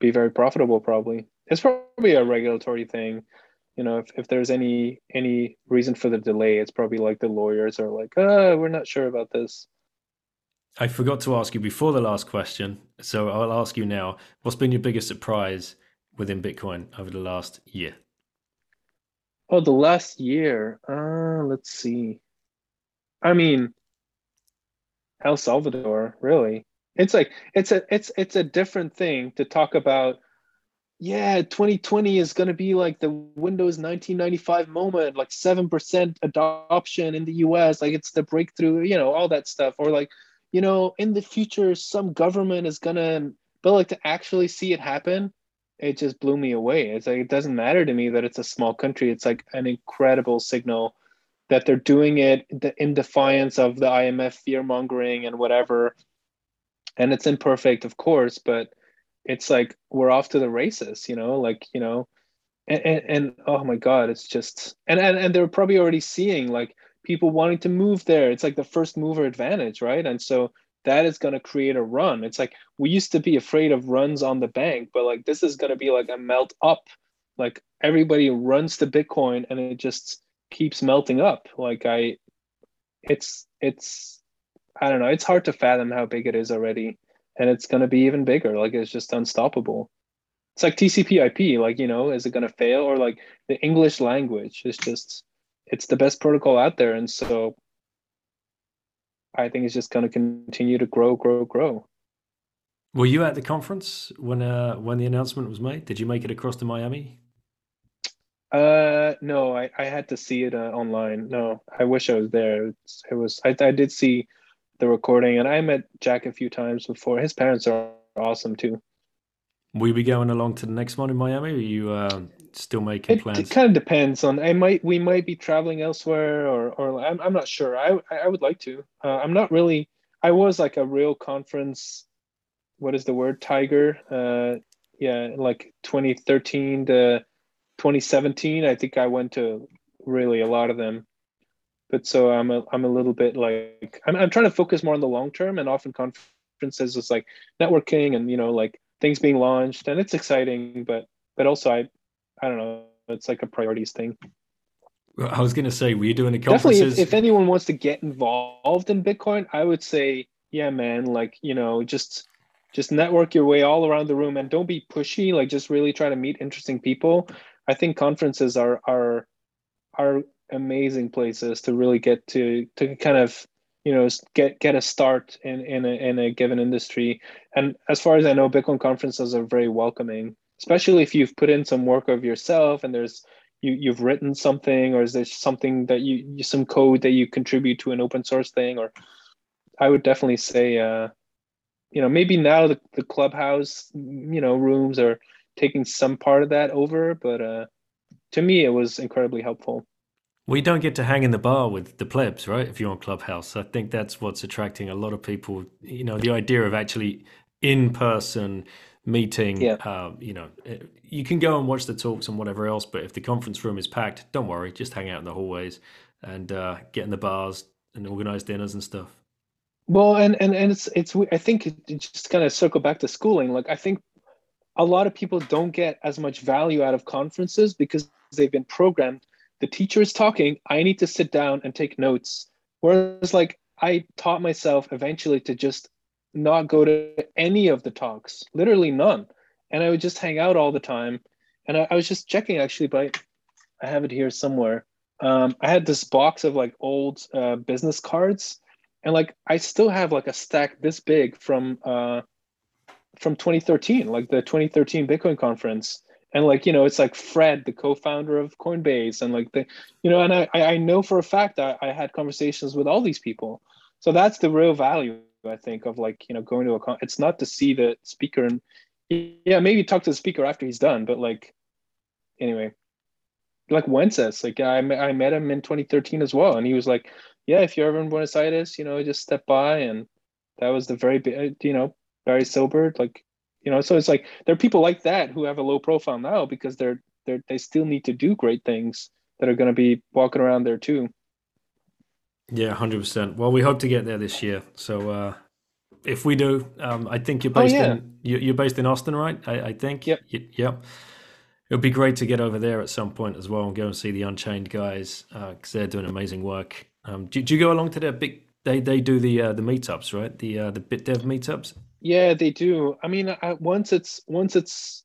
be very profitable. Probably it's probably a regulatory thing. You know, if, if there's any any reason for the delay, it's probably like the lawyers are like, oh, we're not sure about this. I forgot to ask you before the last question, so I'll ask you now. What's been your biggest surprise within Bitcoin over the last year? Oh, the last year. Uh, let's see. I mean, El Salvador, really. It's like it's a it's it's a different thing to talk about. Yeah, 2020 is going to be like the Windows 1995 moment, like 7% adoption in the US, like it's the breakthrough, you know, all that stuff or like, you know, in the future some government is to but like to actually see it happen it just blew me away. It's like it doesn't matter to me that it's a small country. It's like an incredible signal that they're doing it in defiance of the IMF fear mongering and whatever. And it's imperfect, of course, but it's like we're off to the races, you know, like, you know, and, and, and oh my God, it's just, and, and, and they're probably already seeing like people wanting to move there. It's like the first mover advantage, right? And so that is going to create a run. It's like we used to be afraid of runs on the bank, but like this is going to be like a melt up. Like everybody runs to Bitcoin and it just keeps melting up. Like I, it's, it's, I don't know. It's hard to fathom how big it is already. And it's going to be even bigger. Like it's just unstoppable. It's like TCP IP. Like, you know, is it going to fail? Or like the English language is just, it's the best protocol out there. And so I think it's just going to continue to grow, grow, grow. Were you at the conference when uh, when the announcement was made? Did you make it across to Miami? Uh, no, I, I had to see it uh, online. No, I wish I was there. It's, it was I, I did see the recording, and I met Jack a few times before. His parents are awesome too. Will you be going along to the next one in Miami? Are you uh, still making it, plans? It kind of depends on. I might we might be traveling elsewhere, or or I'm I'm not sure. I I would like to. Uh, I'm not really. I was like a real conference. What is the word? Tiger. Uh, yeah, like 2013 to 2017. I think I went to really a lot of them. But so I'm a I'm a little bit like I'm I'm trying to focus more on the long term, and often conferences is like networking and you know like things being launched, and it's exciting, but but also I I don't know. It's like a priorities thing. I was going to say, were you doing the conferences? Definitely, if, if anyone wants to get involved in Bitcoin, I would say, yeah, man, like you know, just just network your way all around the room and don't be pushy. Like, just really try to meet interesting people. I think conferences are are are amazing places to really get to to kind of you know get get a start in in a, in a given industry. And as far as I know, Bitcoin conferences are very welcoming especially if you've put in some work of yourself and there's you you've written something or is there something that you some code that you contribute to an open source thing or i would definitely say uh you know maybe now the, the clubhouse you know rooms are taking some part of that over but uh to me it was incredibly helpful we don't get to hang in the bar with the plebs, right? If you're on Clubhouse, I think that's what's attracting a lot of people. You know, the idea of actually in person meeting. Yeah. Uh, you know, eh, you can go and watch the talks and whatever else, but if the conference room is packed, don't worry, just hang out in the hallways and uh, get in the bars and organize dinners and stuff. Well, and and and it's it's I think it just kind of circle back to schooling. Like I think a lot of people don't get as much value out of conferences because they've been programmed. The teacher is talking. I need to sit down and take notes. Whereas, like I taught myself eventually to just not go to any of the talks, literally none. And I would just hang out all the time. And I, I was just checking actually, but I have it here somewhere. Um, I had this box of like old uh, business cards, and like I still have like a stack this big from uh, from 2013, like the 2013 Bitcoin conference. And like you know, it's like Fred, the co-founder of Coinbase, and like the you know, and I I know for a fact I, I had conversations with all these people. so that's the real value I think of like you know going to a con. It's not to see the speaker and yeah maybe talk to the speaker after he's done, but like anyway, like Wences, like I I met him in 2013 as well, and he was like, yeah, if you're ever in Buenos Aires, you know, just step by, and that was the very uh, you know Barry Silbert, like you know, so it's like there are people like that who have a low profile now because they're they're they still need to do great things that are going to be walking around there too. Yeah, hundred percent. Well, we hope to get there this year. So uh, if we do, um, I think you're based oh, yeah. in you're based in Austin, right? I, I think. Yep. Y- yep. It would be great to get over there at some point as well and go and see the Unchained guys because uh, they're doing amazing work. Um, do, do, you go along to their big? They they do the uh, the meetups, right? The uh, the bit dev meetups. Yeah, they do. I mean, I, once it's once it's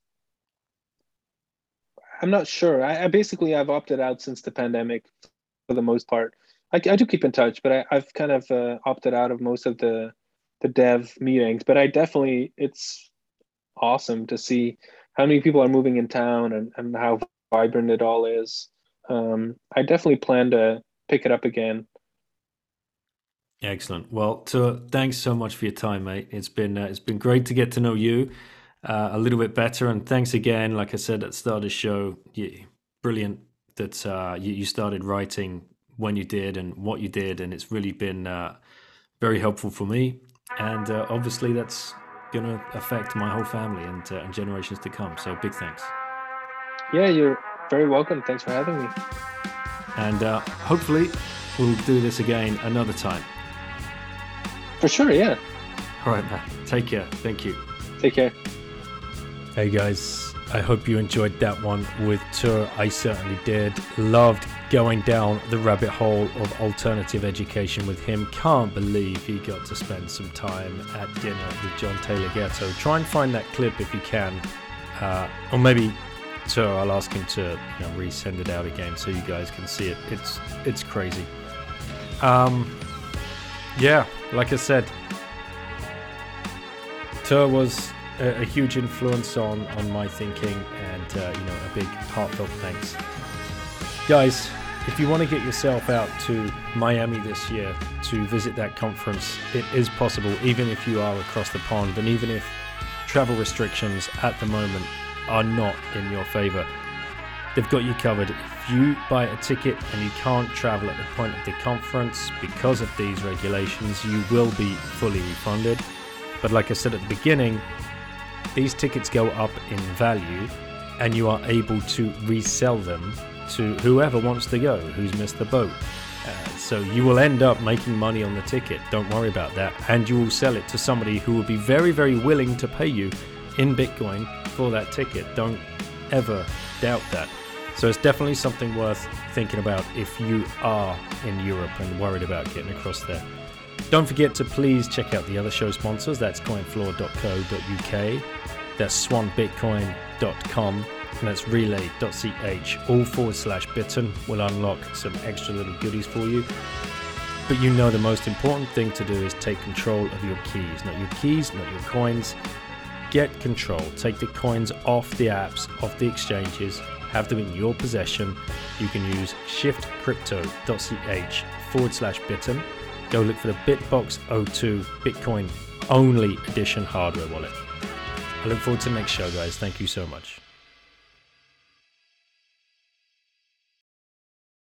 I'm not sure. I, I, basically I've opted out since the pandemic for the most part. I, I do keep in touch, but I, have kind of uh, opted out of most of the the dev meetings. But I definitely it's awesome Tuur see how many people are moving in town and, and how vibrant it all is. Um, I definitely plan to pick it up again. Excellent. Well, to, thanks so much for your time, mate. It's been uh, it's been great to get to know you uh, a little bit better. And thanks again, like I said at the start of the show, brilliant that uh, you, you, started writing when you did and what you did. And it's really been uh, very helpful for me. And uh, obviously, that's going to affect my whole family and, uh, and generations to come. So big thanks. Yeah, you're very welcome. Thanks for having me. And uh, hopefully, we'll do this again another time. For sure, yeah. All right, man. Take care. Thank you. Take care. Hey guys, I hope you enjoyed that one with Tuur. I certainly did. Loved going down the rabbit hole of alternative education with him. Can't believe he got to spend some time at dinner with John Taylor Gatto. Try and find that clip if you can. Uh, or maybe Tuur, I'll ask him to you know, resend it out again so you guys can see it. It's it's crazy. Um, yeah, like I said, Tuur was a, a, huge influence on on my thinking, and uh, you know, a big heartfelt thanks, guys. If you want to get yourself out to Miami this year to visit that conference, it is possible, even if you are across the pond, and even if travel restrictions at the moment are not in your favor. They've got you covered. If you buy a ticket and you can't travel at the point of the conference because of these regulations, you will be fully refunded. But like I said at the beginning, these tickets go up in value and you are able to resell them to whoever wants to go, who's missed the boat. Uh, so you will end up making money on the ticket. Don't worry about that. And you will sell it to somebody who will be very, very willing to pay you in Bitcoin for that ticket. Don't ever doubt that. So it's definitely something worth thinking about if you are in Europe and worried about getting across there. Don't forget to please check out the other show sponsors. That's coinfloor.co.uk, that's swanbitcoin.com, and that's relai.ch. All forward slash bitten will unlock some extra little goodies for you. But you know the most important thing to do is take control of your keys. Not your keys, not your coins. Get control. Take the coins off the apps, off the exchanges, have them in your possession. You can use shiftcrypto.ch forward slash bitten go look for the Bitbox 02 Bitcoin only edition hardware wallet. I look forward to the next show, guys. Thank you so much.